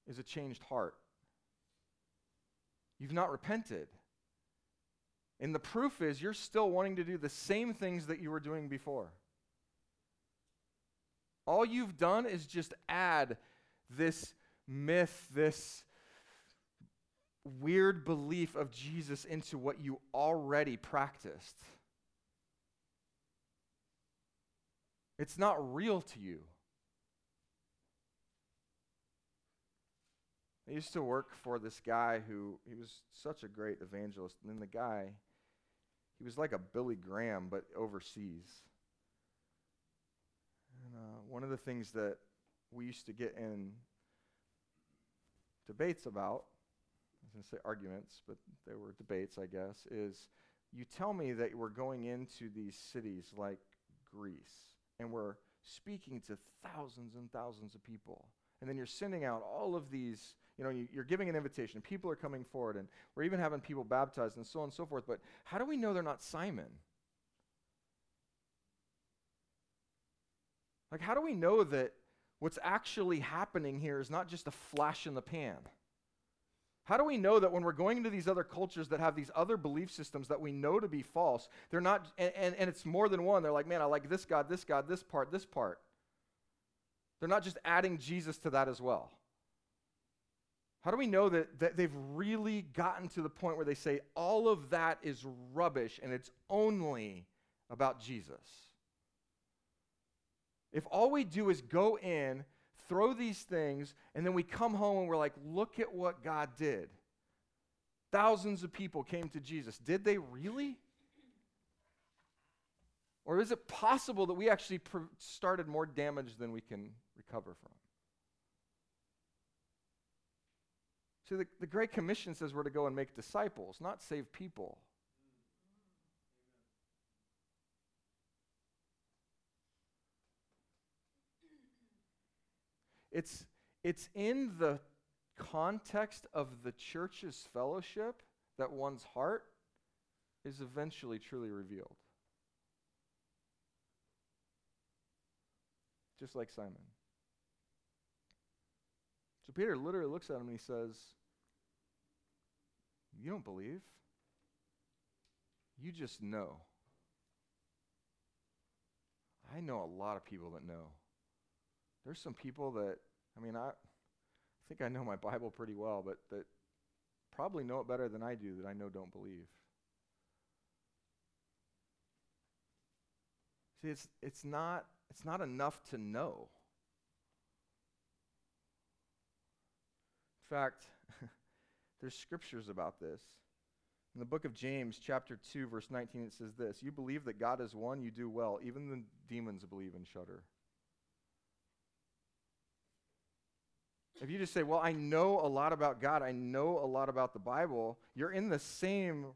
is a changed heart. You've not repented. And the proof is you're still wanting to do the same things that you were doing before. All you've done is just add this myth, this weird belief of Jesus into what you already practiced. It's not real to you. I used to work for this guy who he was such a great evangelist, and then the guy he was like a Billy Graham, but overseas. And uh, one of the things that we used to get in debates about, I was going to say arguments, but they were debates, I guess, is you tell me that we're going into these cities like Greece and we're speaking to thousands and thousands of people. And then you're sending out all of these, you know, you, you're giving an invitation. People are coming forward, and we're even having people baptized and so on and so forth. But how do we know they're not Simon? Like, how do we know that what's actually happening here is not just a flash in the pan? How do we know that when we're going into these other cultures that have these other belief systems that we know to be false, they're not, and, and, and, it's more than one. They're like, man, I like this God, this God, this part, this part. They're not just adding Jesus to that as well. How do we know that, that they've really gotten to the point where they say all of that is rubbish and it's only about Jesus? If all we do is go in, throw these things, and then we come home and we're like, look at what God did. Thousands of people came to Jesus. Did they really? Or is it possible that we actually pr- started more damage than we can recover from? See, the, the Great Commission says we're to go and make disciples, not save people. It's, it's in the context of the church's fellowship that one's heart is eventually truly revealed. Just like Simon. So Peter literally looks at him and he says, You don't believe? You just know. I know a lot of people that know. There's some people that I mean, I think I know my Bible pretty well, but that probably know it better than I do that I know don't believe. See, it's, it's, not, it's not enough to know. In fact, [laughs] there's scriptures about this. In the book of James, chapter 2, verse 19, it says this You believe that God is one, you do well. Even the demons believe and shudder. If you just say, Well, I know a lot about God, I know a lot about the Bible, you're in the same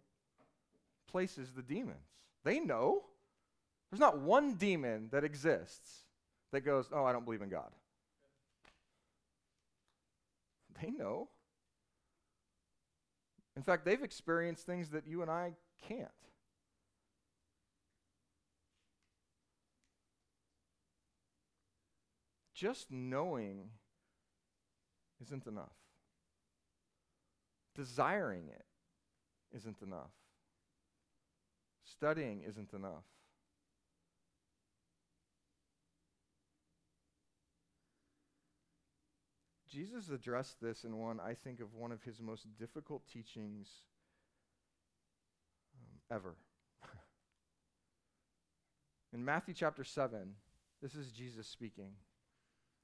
place as the demons. They know. There's not one demon that exists that goes, Oh, I don't believe in God. They know. In fact, they've experienced things that you and I can't. Just knowing isn't enough. Desiring it isn't enough. Studying isn't enough. Jesus addressed this in one, I think, of one of his most difficult teachings um, ever. [laughs] in Matthew chapter 7, this is Jesus speaking.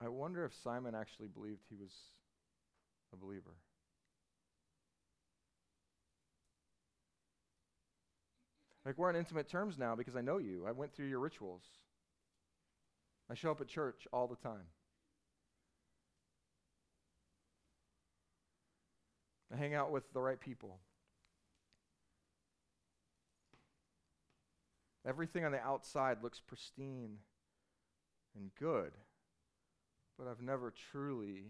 I wonder if Simon actually believed he was a believer. Like, we're on intimate terms now because I know you. I went through your rituals. I show up at church all the time. I hang out with the right people. Everything on the outside looks pristine and good but I've never truly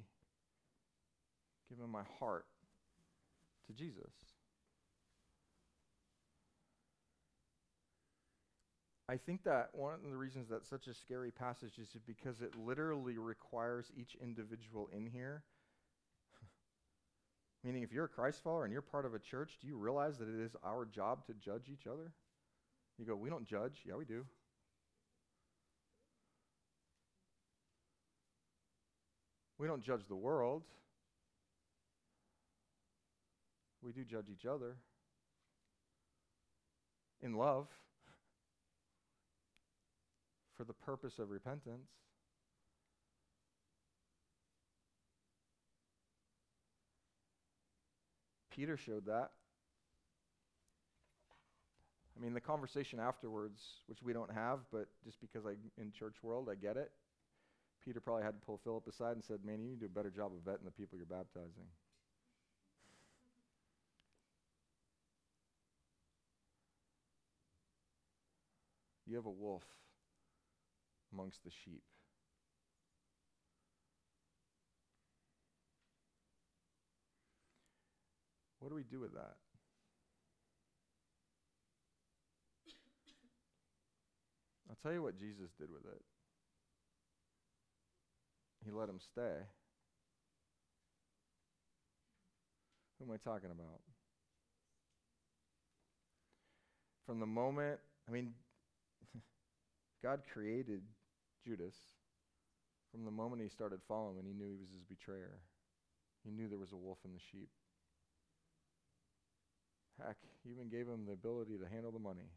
given my heart to Jesus. I think that one of the reasons that's such a scary passage is because it literally requires each individual in here. [laughs] Meaning, if you're a Christ follower and you're part of a church, do you realize that it is our job to judge each other? You go, we don't judge. Yeah, we do. We don't judge the world. We do judge each other in love. for the purpose of repentance. Peter showed that. I mean, the conversation afterwards, which we don't have, but just because I'm in church world, I get it. Peter probably had to pull Philip aside and said, "Man, you need to do a better job of vetting the people you're baptizing." You have a wolf amongst the sheep. What do we do with that? I'll tell you what Jesus did with it. He let him stay. Who am I talking about? From the moment, I mean, [laughs] God created Judas. From the moment he started following, he knew he was his betrayer. He knew there was a wolf in the sheep. Heck, he even gave him the ability to handle the money.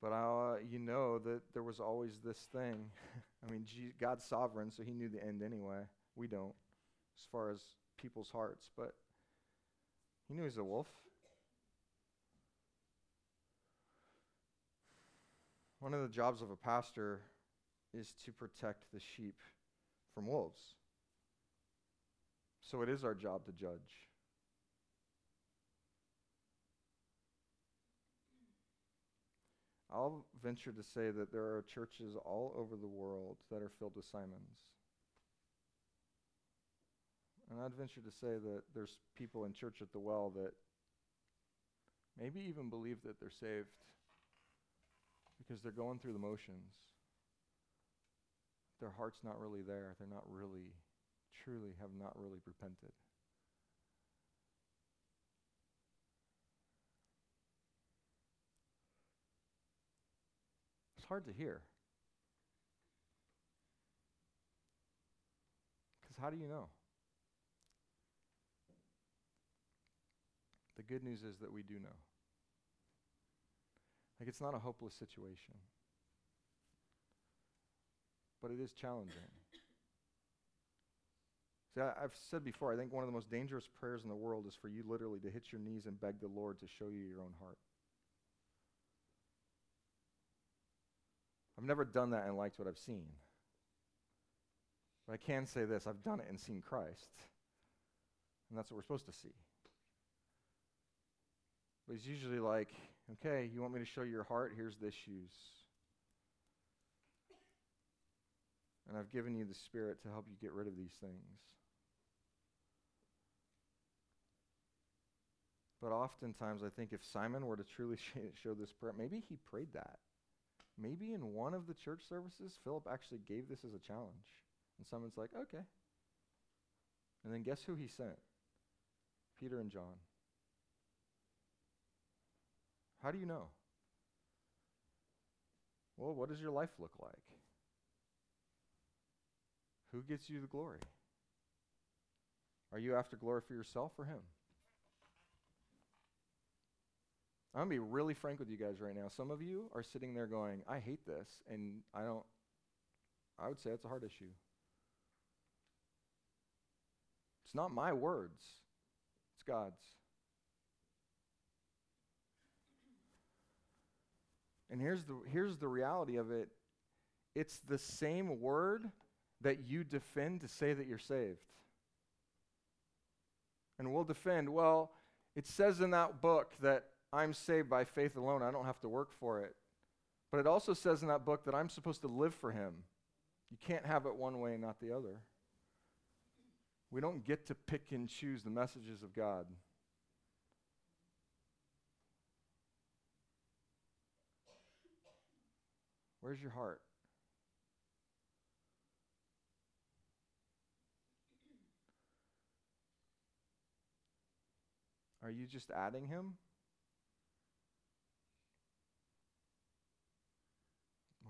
But uh, you know that there was always this thing. [laughs] I mean, G- God's sovereign, so he knew the end anyway. We don't, as far as people's hearts. But he knew He's a wolf. One of the jobs of a pastor is to protect the sheep from wolves. So it is our job to judge. I'll venture to say that there are churches all over the world that are filled with Simons. And I'd venture to say that there's people in church at the well that maybe even believe that they're saved because they're going through the motions. Their heart's not really there. They're not really, truly have not really repented. Hard to hear. Because how do you know? The good news is that we do know. Like, it's not a hopeless situation, but it is challenging. [coughs] See, I, I've said before, I think one of the most dangerous prayers in the world is for you literally to hit your knees and beg the Lord to show you your own heart. I've never done that and liked what I've seen. But I can say this I've done it and seen Christ. And that's what we're supposed to see. But he's usually like, okay, you want me to show your heart? Here's the issues. And I've given you the Spirit to help you get rid of these things. But oftentimes, I think if Simon were to truly [laughs] show this prayer, maybe he prayed that. Maybe in one of the church services, Philip actually gave this as a challenge. And someone's like, okay. And then guess who he sent? Peter and John. How do you know? Well, what does your life look like? Who gets you the glory? Are you after glory for yourself or Him? I'm going to be really frank with you guys right now. Some of you are sitting there going, I hate this, and I don't, I would say it's a hard issue. It's not my words, it's God's. And here's the, here's the reality of it it's the same word that you defend to say that you're saved. And we'll defend, well, it says in that book that I'm saved by faith alone. I don't have to work for it. But it also says in that book that I'm supposed to live for Him. You can't have it one way and not the other. We don't get to pick and choose the messages of God. Where's your heart? Are you just adding him?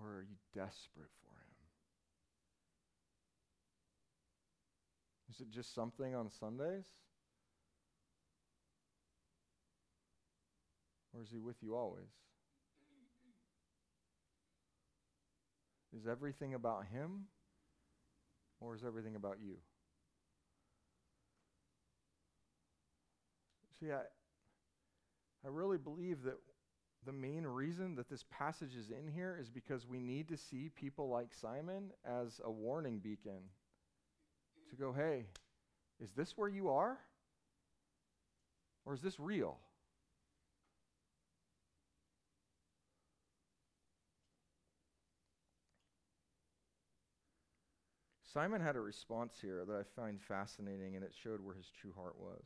Or are you desperate for him? Is it just something on Sundays? Or is he with you always? Is everything about him or is everything about you? See, I, I really believe that the main reason that this passage is in here is because we need to see people like Simon as a warning beacon to go, hey, is this where you are? Or is this real? Simon had a response here that I find fascinating, and it showed where his true heart was.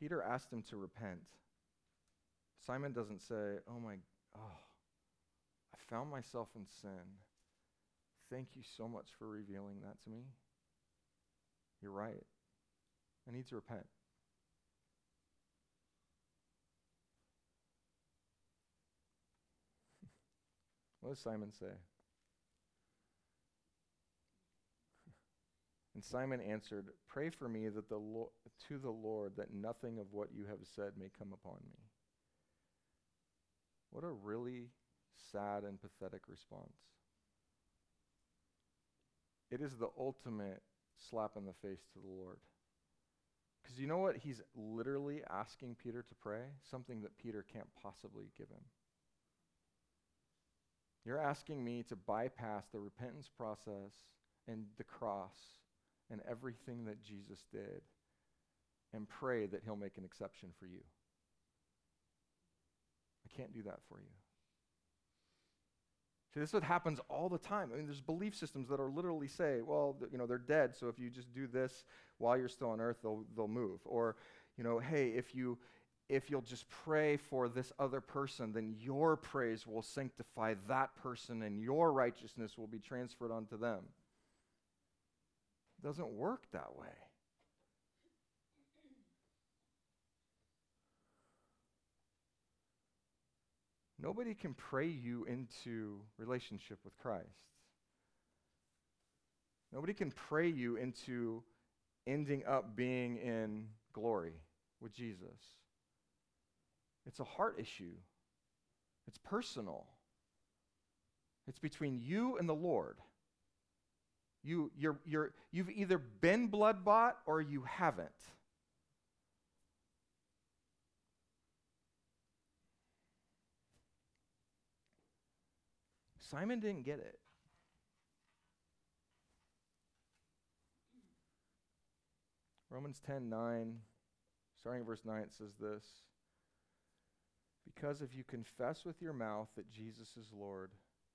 Peter asked him to repent. Simon doesn't say, Oh my, oh, I found myself in sin. Thank you so much for revealing that to me. You're right. I need to repent. [laughs] what does Simon say? And Simon answered, Pray for me that the Lo- to the Lord that nothing of what you have said may come upon me. What a really sad and pathetic response. It is the ultimate slap in the face to the Lord. Because you know what he's literally asking Peter to pray? Something that Peter can't possibly give him. You're asking me to bypass the repentance process and the cross and everything that Jesus did and pray that he'll make an exception for you. I can't do that for you. See, this is what happens all the time. I mean, there's belief systems that are literally say, well, th- you know, they're dead, so if you just do this while you're still on earth, they'll, they'll move. Or, you know, hey, if you if you'll just pray for this other person, then your praise will sanctify that person and your righteousness will be transferred onto them. Doesn't work that way. Nobody can pray you into relationship with Christ. Nobody can pray you into ending up being in glory with Jesus. It's a heart issue, it's personal. It's between you and the Lord. You, you're, you're, you've either been blood bought or you haven't. Simon didn't get it. Romans 10 9, starting at verse 9, it says this Because if you confess with your mouth that Jesus is Lord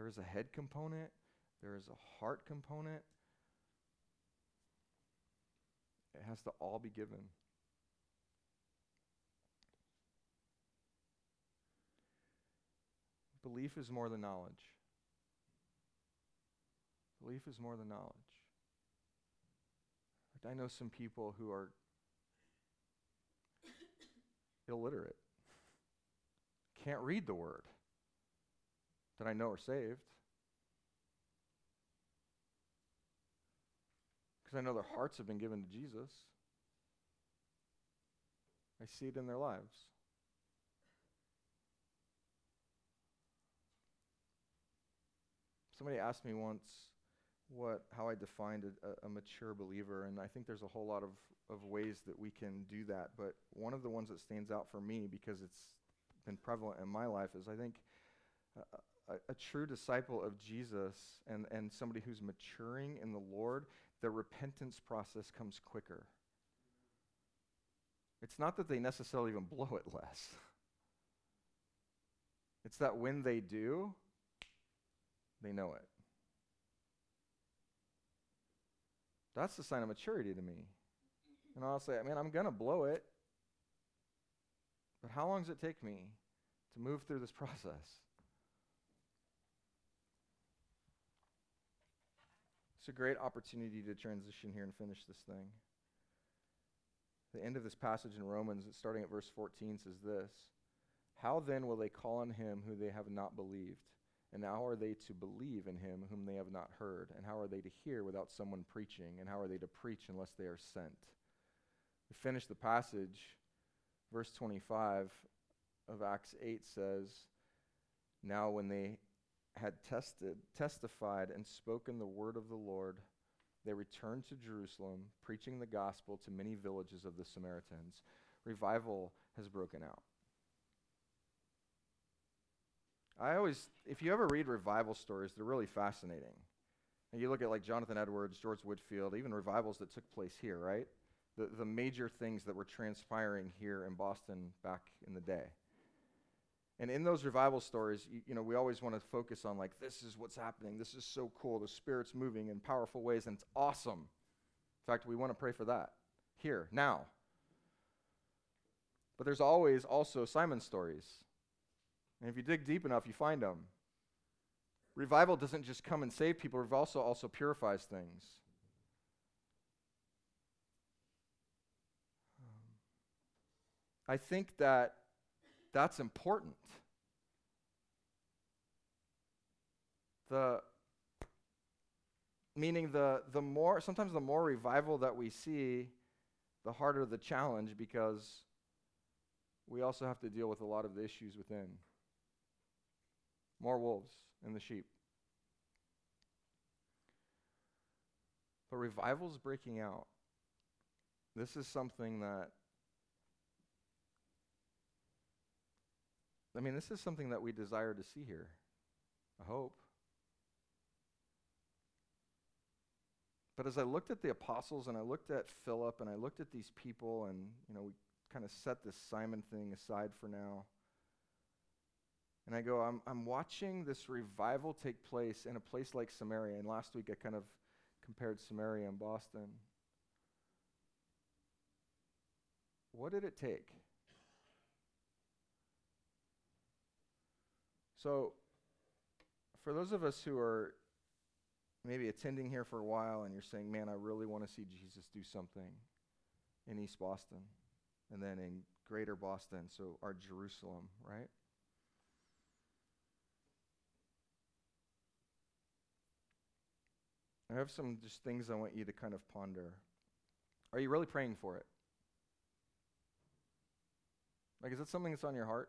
There is a head component, there is a heart component. It has to all be given. Belief is more than knowledge. Belief is more than knowledge. I know some people who are [coughs] illiterate, can't read the word that I know are saved. Because I know their hearts have been given to Jesus. I see it in their lives. Somebody asked me once what how I defined a, a, mature believer, and I think there's a whole lot of, of ways that we can do that. But one of the ones that stands out for me because it's been prevalent in my life is I think uh, a, a, true disciple of Jesus and, and somebody who's maturing in the Lord, the repentance process comes quicker. It's not that they necessarily even [laughs] blow it less. It's that when they do, they know it. That's the sign of maturity to me. And I'll say, I mean, I'm going to blow it. But how long does it take me to move through this [laughs] process? It's a great opportunity to transition here and finish this thing. The end of this passage in Romans, starting at verse 14, says this How then will they call on him who they have not believed? And how are they to believe in him whom they have not heard? And how are they to hear without someone preaching? And how are they to preach unless they are sent? We finish the passage. Verse 25 of Acts 8 says, Now when they had tested, testified, and spoken the word of the Lord, they returned to Jerusalem, preaching the gospel to many villages of the Samaritans. Revival has broken out. I always, if you ever read revival stories, they're really fascinating. And you look at like Jonathan Edwards, George Whitefield, even revivals that took place here, right? The, the major things that were transpiring here in Boston back in the day. And in those revival stories, you, you know, we always want to focus on like, this is what's happening. This is so cool. The Spirit's moving in powerful ways, and it's awesome. In fact, we want to pray for that here, now. But there's always also Simon stories. And if you dig deep enough, you find them. Revival doesn't just come and save people, revival also, also purifies things. Um, I think that that's important. The meaning the the more sometimes the more revival that we see, the harder the challenge because we also have to deal with a lot of the issues within. More wolves in the sheep. But revival is breaking out. This is something that I mean, this is something that we desire to see here. I hope. But as I looked at the apostles and I looked at Philip and I looked at these people, and, you know, we kind of set this Simon thing aside for now. And I go, I'm, I'm watching this revival take place in a place like Samaria. And last week I kind of compared Samaria and Boston. What did it take? So, for those of us who are maybe attending here for a while and you're saying, man, I really want to see Jesus do something in East Boston and then in greater Boston, so our Jerusalem, right? I have some just things I want you to kind of ponder. Are you really praying for it? Like, is it something that's on your heart?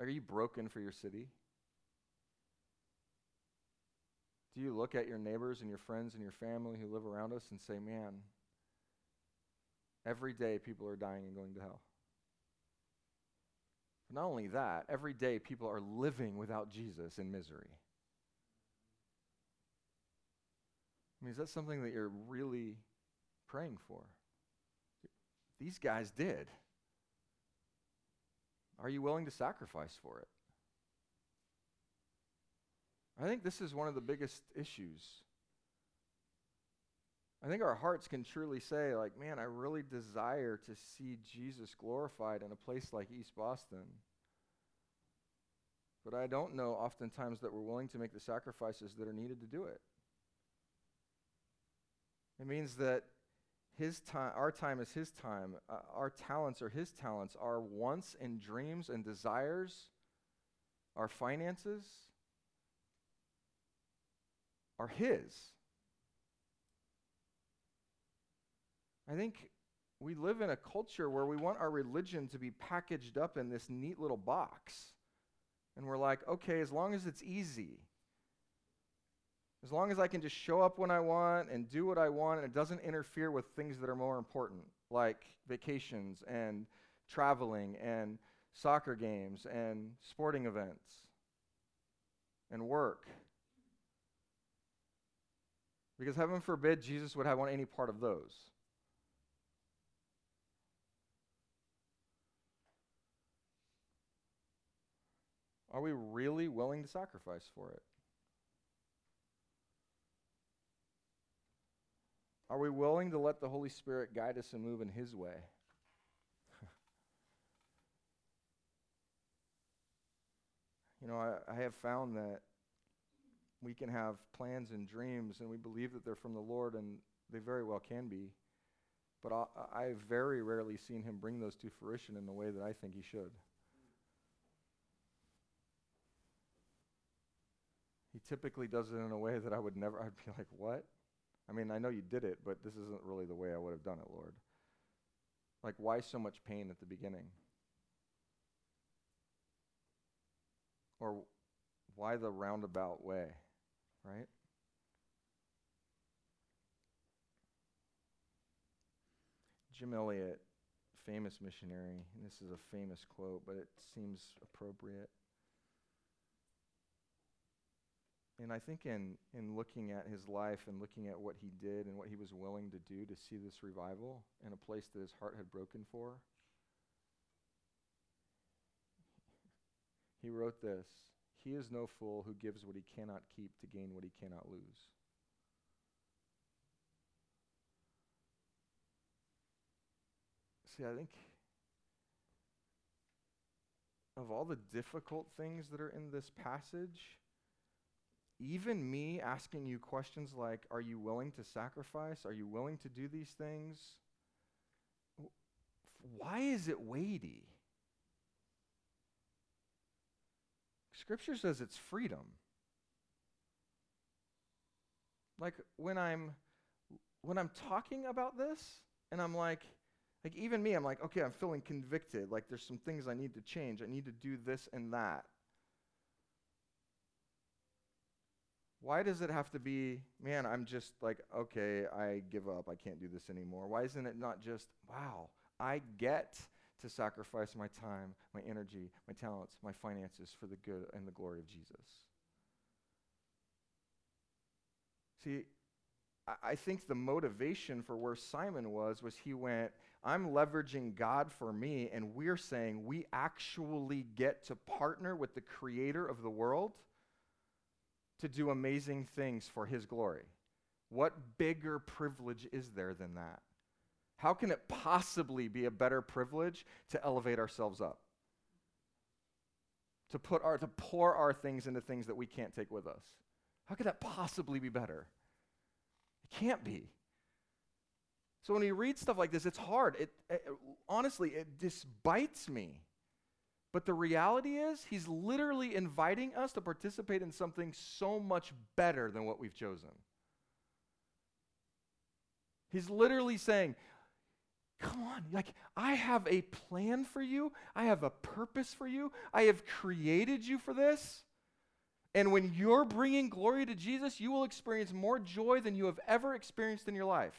Are you broken for your city? Do you look at your neighbors and your friends and your family who live around us and say, man, every day people are dying and going to hell? But not only that, every day people are living without Jesus in misery. I mean, is that something that you're really praying for? These guys did. Are you willing to sacrifice for it? I think this is one of the biggest issues. I think our hearts can truly say, like, man, I really desire to see Jesus glorified in a place like East Boston. But I don't know oftentimes that we're willing to make the sacrifices that are needed to do it. It means that his time, our time is his time. Uh, our talents are his talents. Our wants and dreams and desires, our finances are his. I think we live in a culture where we want our religion to be packaged up in this neat little box. And we're like, okay, as long as it's easy, as long as I can just show up when I want and do what I want and it doesn't interfere with things that are more important, like vacations and traveling and soccer games and sporting events and work. Because heaven forbid Jesus would have want any part of those. Are we really willing to sacrifice for it? Are we willing to let the Holy Spirit guide us and move in His way? [laughs] you know, I, I, have found that we can have plans and dreams, and we believe that they're from the Lord, and they very well can be. But I, I've very rarely seen Him bring those to fruition in the way that I think He should. He typically does it in a way that I would never, I'd be like, what? I mean, I know you did it, but this isn't really the way I would have done it, Lord. Like, why so much pain at the beginning? Or why the roundabout way, right? Jim Elliot, famous missionary, and this is a famous quote, but it seems appropriate. And I think in, in looking at his life and looking at what he did and what he was willing to do to see this revival in a place that his heart had broken for, he wrote this He is no fool who gives what he cannot keep to gain what he cannot lose. See, I think of all the difficult things that are in this passage, even me asking you questions like, Are you willing to sacrifice? Are you willing to do these things? Why is it weighty? Scripture says it's freedom. Like when I'm when I'm talking about this and I'm like like even me I'm like okay I'm feeling convicted like there's some things I need to change. I need to do this and that. Why does it have to be, man, I'm just like, okay, I give up. I can't do this anymore? Why isn't it not just, wow, I get to sacrifice my time, my energy, my talents, my finances for the good and the glory of Jesus? See, I, think the motivation for where Simon was was he went, I'm leveraging God for me, and we're saying we actually get to partner with the creator of the world to do amazing things for His glory. What bigger privilege is there than that? How can it possibly be a better privilege to elevate ourselves up? To put our to pour our things into things that we can't take with us. How could that possibly be better? It can't be. So when you read stuff like this, it's hard. It, it honestly, it just bites me. But the reality is, he's literally inviting us to participate in something so much better than what we've chosen. He's literally saying, Come on, like, I have a plan for you, I have a purpose for you, I have created you for this. And when you're bringing glory to Jesus, you will experience more joy than you have ever experienced in your life.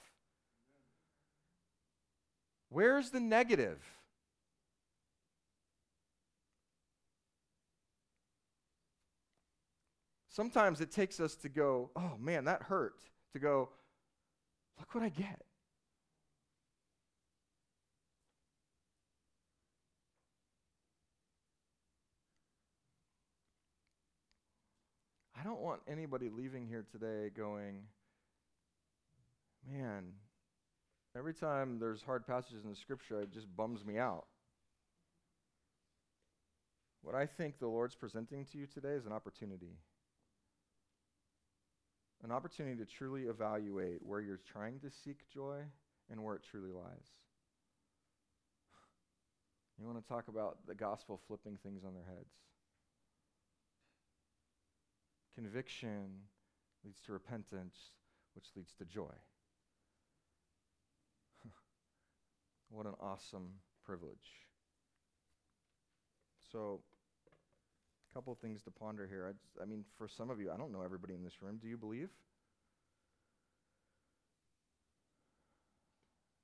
Where's the negative? Sometimes it takes us to go, oh man, that hurt, to go, look what I get. I don't want anybody leaving here today going, man, every time there's hard passages in the scripture, it just bums me out. What I think the Lord's presenting to you today is an opportunity an opportunity to truly evaluate where you're trying to seek joy and where it truly lies. You want to talk about the gospel flipping things on their heads. Conviction leads to repentance, which leads to joy. [laughs] what an awesome privilege. So, couple of things to ponder here. I, just, I mean, for some of you, I don't know everybody in this room. Do you believe?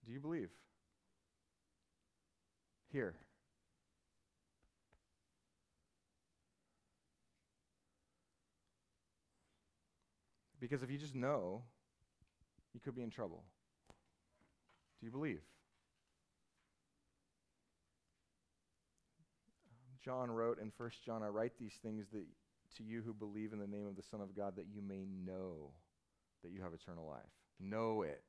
Do you believe? Here. Because if you just know, you could be in trouble. Do you believe? John wrote in 1 John, I write these things that, to you who believe in the name of the Son of God that you may know that you have eternal life. Know it.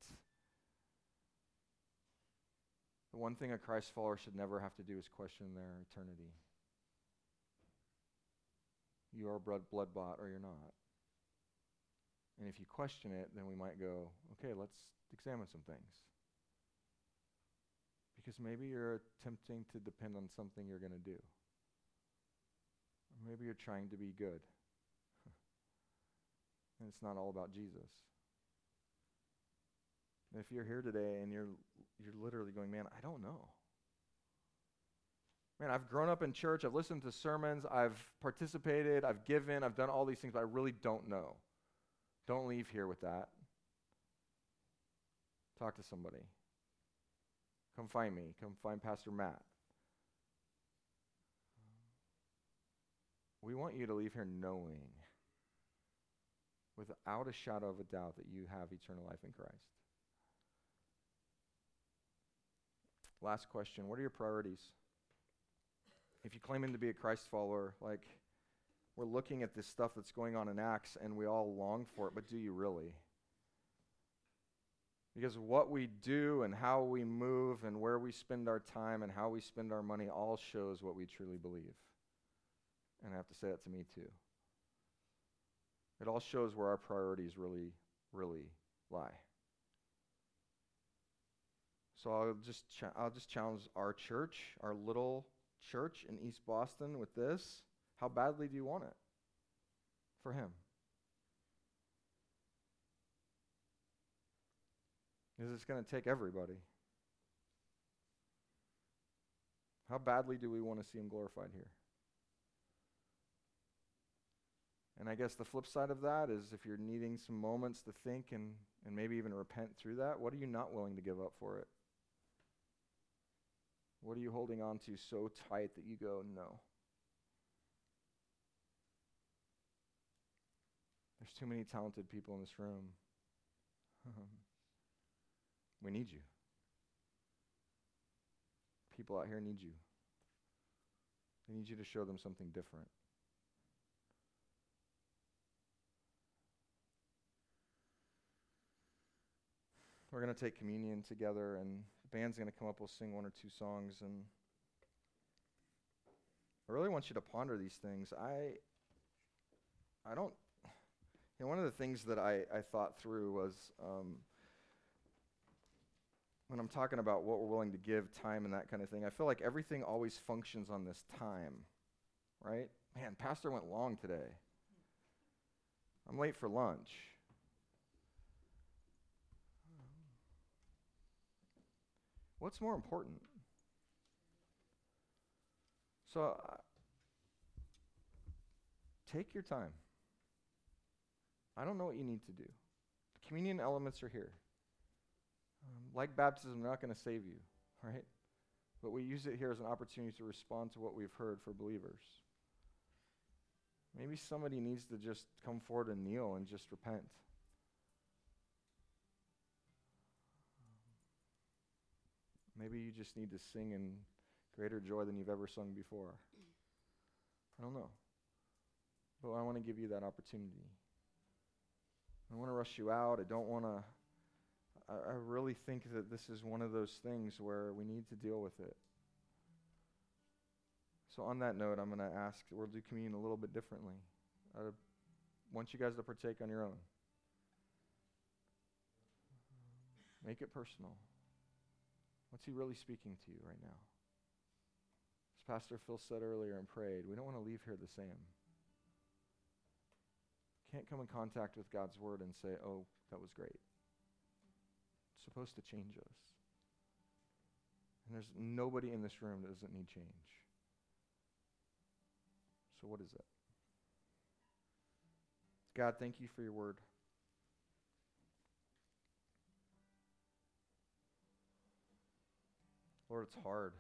The one thing a Christ follower should never have to do is question their eternity. you are blood, blood bought or you're not. And if you question it, then we might go, okay, let's examine some things. Because maybe you're attempting to depend on something you're going to do. Maybe you're trying to be good. [laughs] and it's not all about Jesus. And if you're here today and you're you're literally going, man, I don't know. Man, I've grown up in church, I've listened to sermons, I've participated, I've given, I've done all these things, but I really don't know. Don't leave here with that. Talk to somebody. Come find me. Come find Pastor Matt. We want you to leave here knowing, without a shadow of a doubt, that you have eternal life in Christ. Last question What are your priorities? If you're claiming to be a Christ follower, like we're looking at this stuff that's going on in Acts and we all long for it, but do you really? Because what we do and how we move and where we spend our time and how we spend our money all shows what we truly believe. And I have to say that to me too. It all shows where our priorities really, really lie. So I'll just I'll just challenge our church, our little church in East Boston with this. How badly do you want it for him? Is this going to take everybody? How badly do we want to see him glorified here? And I guess the flip side of that is if you're needing some moments to think and, and maybe even repent through that, what are you not willing to give up for it? What are you holding on to so tight that you go, no? There's too many talented people in this room. Um, we need you. People out here need you. They need you to show them something different. We're going to take communion together, and the band's going to come up. We'll sing one or two songs, and I really want you to ponder these things. I, I don't. You know, one of the things that I, I thought through was um, when I'm talking about what we're willing to give, time, and that kind of thing. I feel like everything always functions on this time, right? Man, Pastor went long today. I'm late for lunch. What's more important? So uh, take your time. I don't know what you need to do. The communion elements are here. Um, like baptism, they're not going to save you, [laughs] right? But we use it here as an opportunity to respond to what we've heard for believers. Maybe somebody needs to just come forward and kneel and just repent. Maybe you just need to sing in greater joy than you've ever sung before. I don't know. But I want to give you that opportunity. I want to rush you out. I don't want to. I, I really think that this is one of those things where we need to deal with it. So, on that note, I'm going to ask, we'll do communion a little bit differently. I want you guys to partake on your own. Make it personal. What's he really speaking to you right now? As Pastor Phil said earlier and prayed, we don't want to leave here the same. Can't come in contact with God's word and say, oh, that was great. It's supposed to change us. And there's nobody in this room that doesn't need change. So, what is it? God, thank you for your word. Lord, it's hard.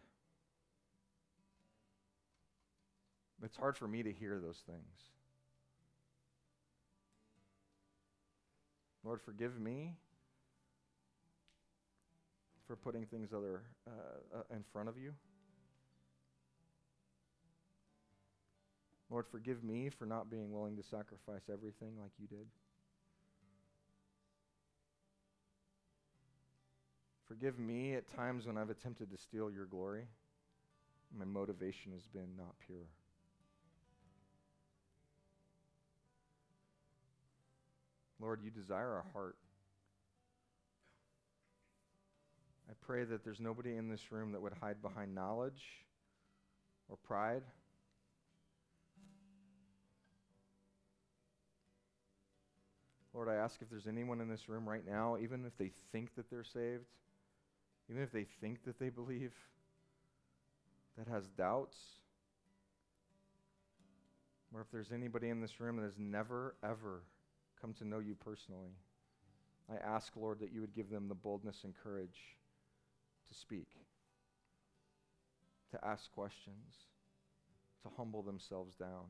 It's hard for me to hear those things. Lord, forgive me for putting things other uh, uh, in front of you. Lord, forgive me for not being willing to sacrifice everything like you did. Forgive me at times when I've attempted to steal your glory. My motivation has been not pure. Lord, you desire our heart. I pray that there's nobody in this room that would hide behind knowledge or pride. Lord, I ask if there's anyone in this room right now, even if they think that they're saved, even if they think that they believe, that has doubts, or if there's anybody in this room that has never, ever come to know you personally, I ask, Lord, that you would give them the boldness and courage to speak, to ask questions, to humble themselves down,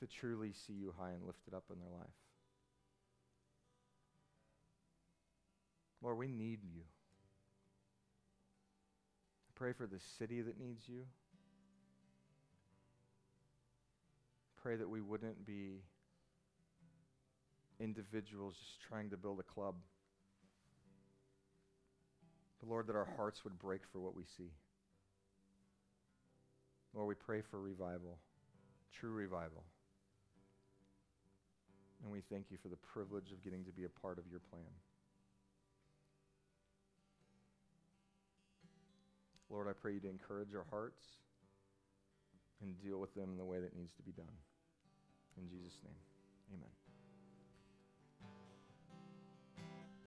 to truly see you high and lifted up in their life. Lord, we need you. I pray for the city that needs you. Pray that we wouldn't be individuals just trying to build a club. But Lord, that our hearts would break for what we see. Lord, we pray for revival, true revival. And we thank you for the privilege of getting to be a part of your plan. Lord, I pray you to encourage our hearts and deal with them in the way that needs to be done. In Jesus' name, amen.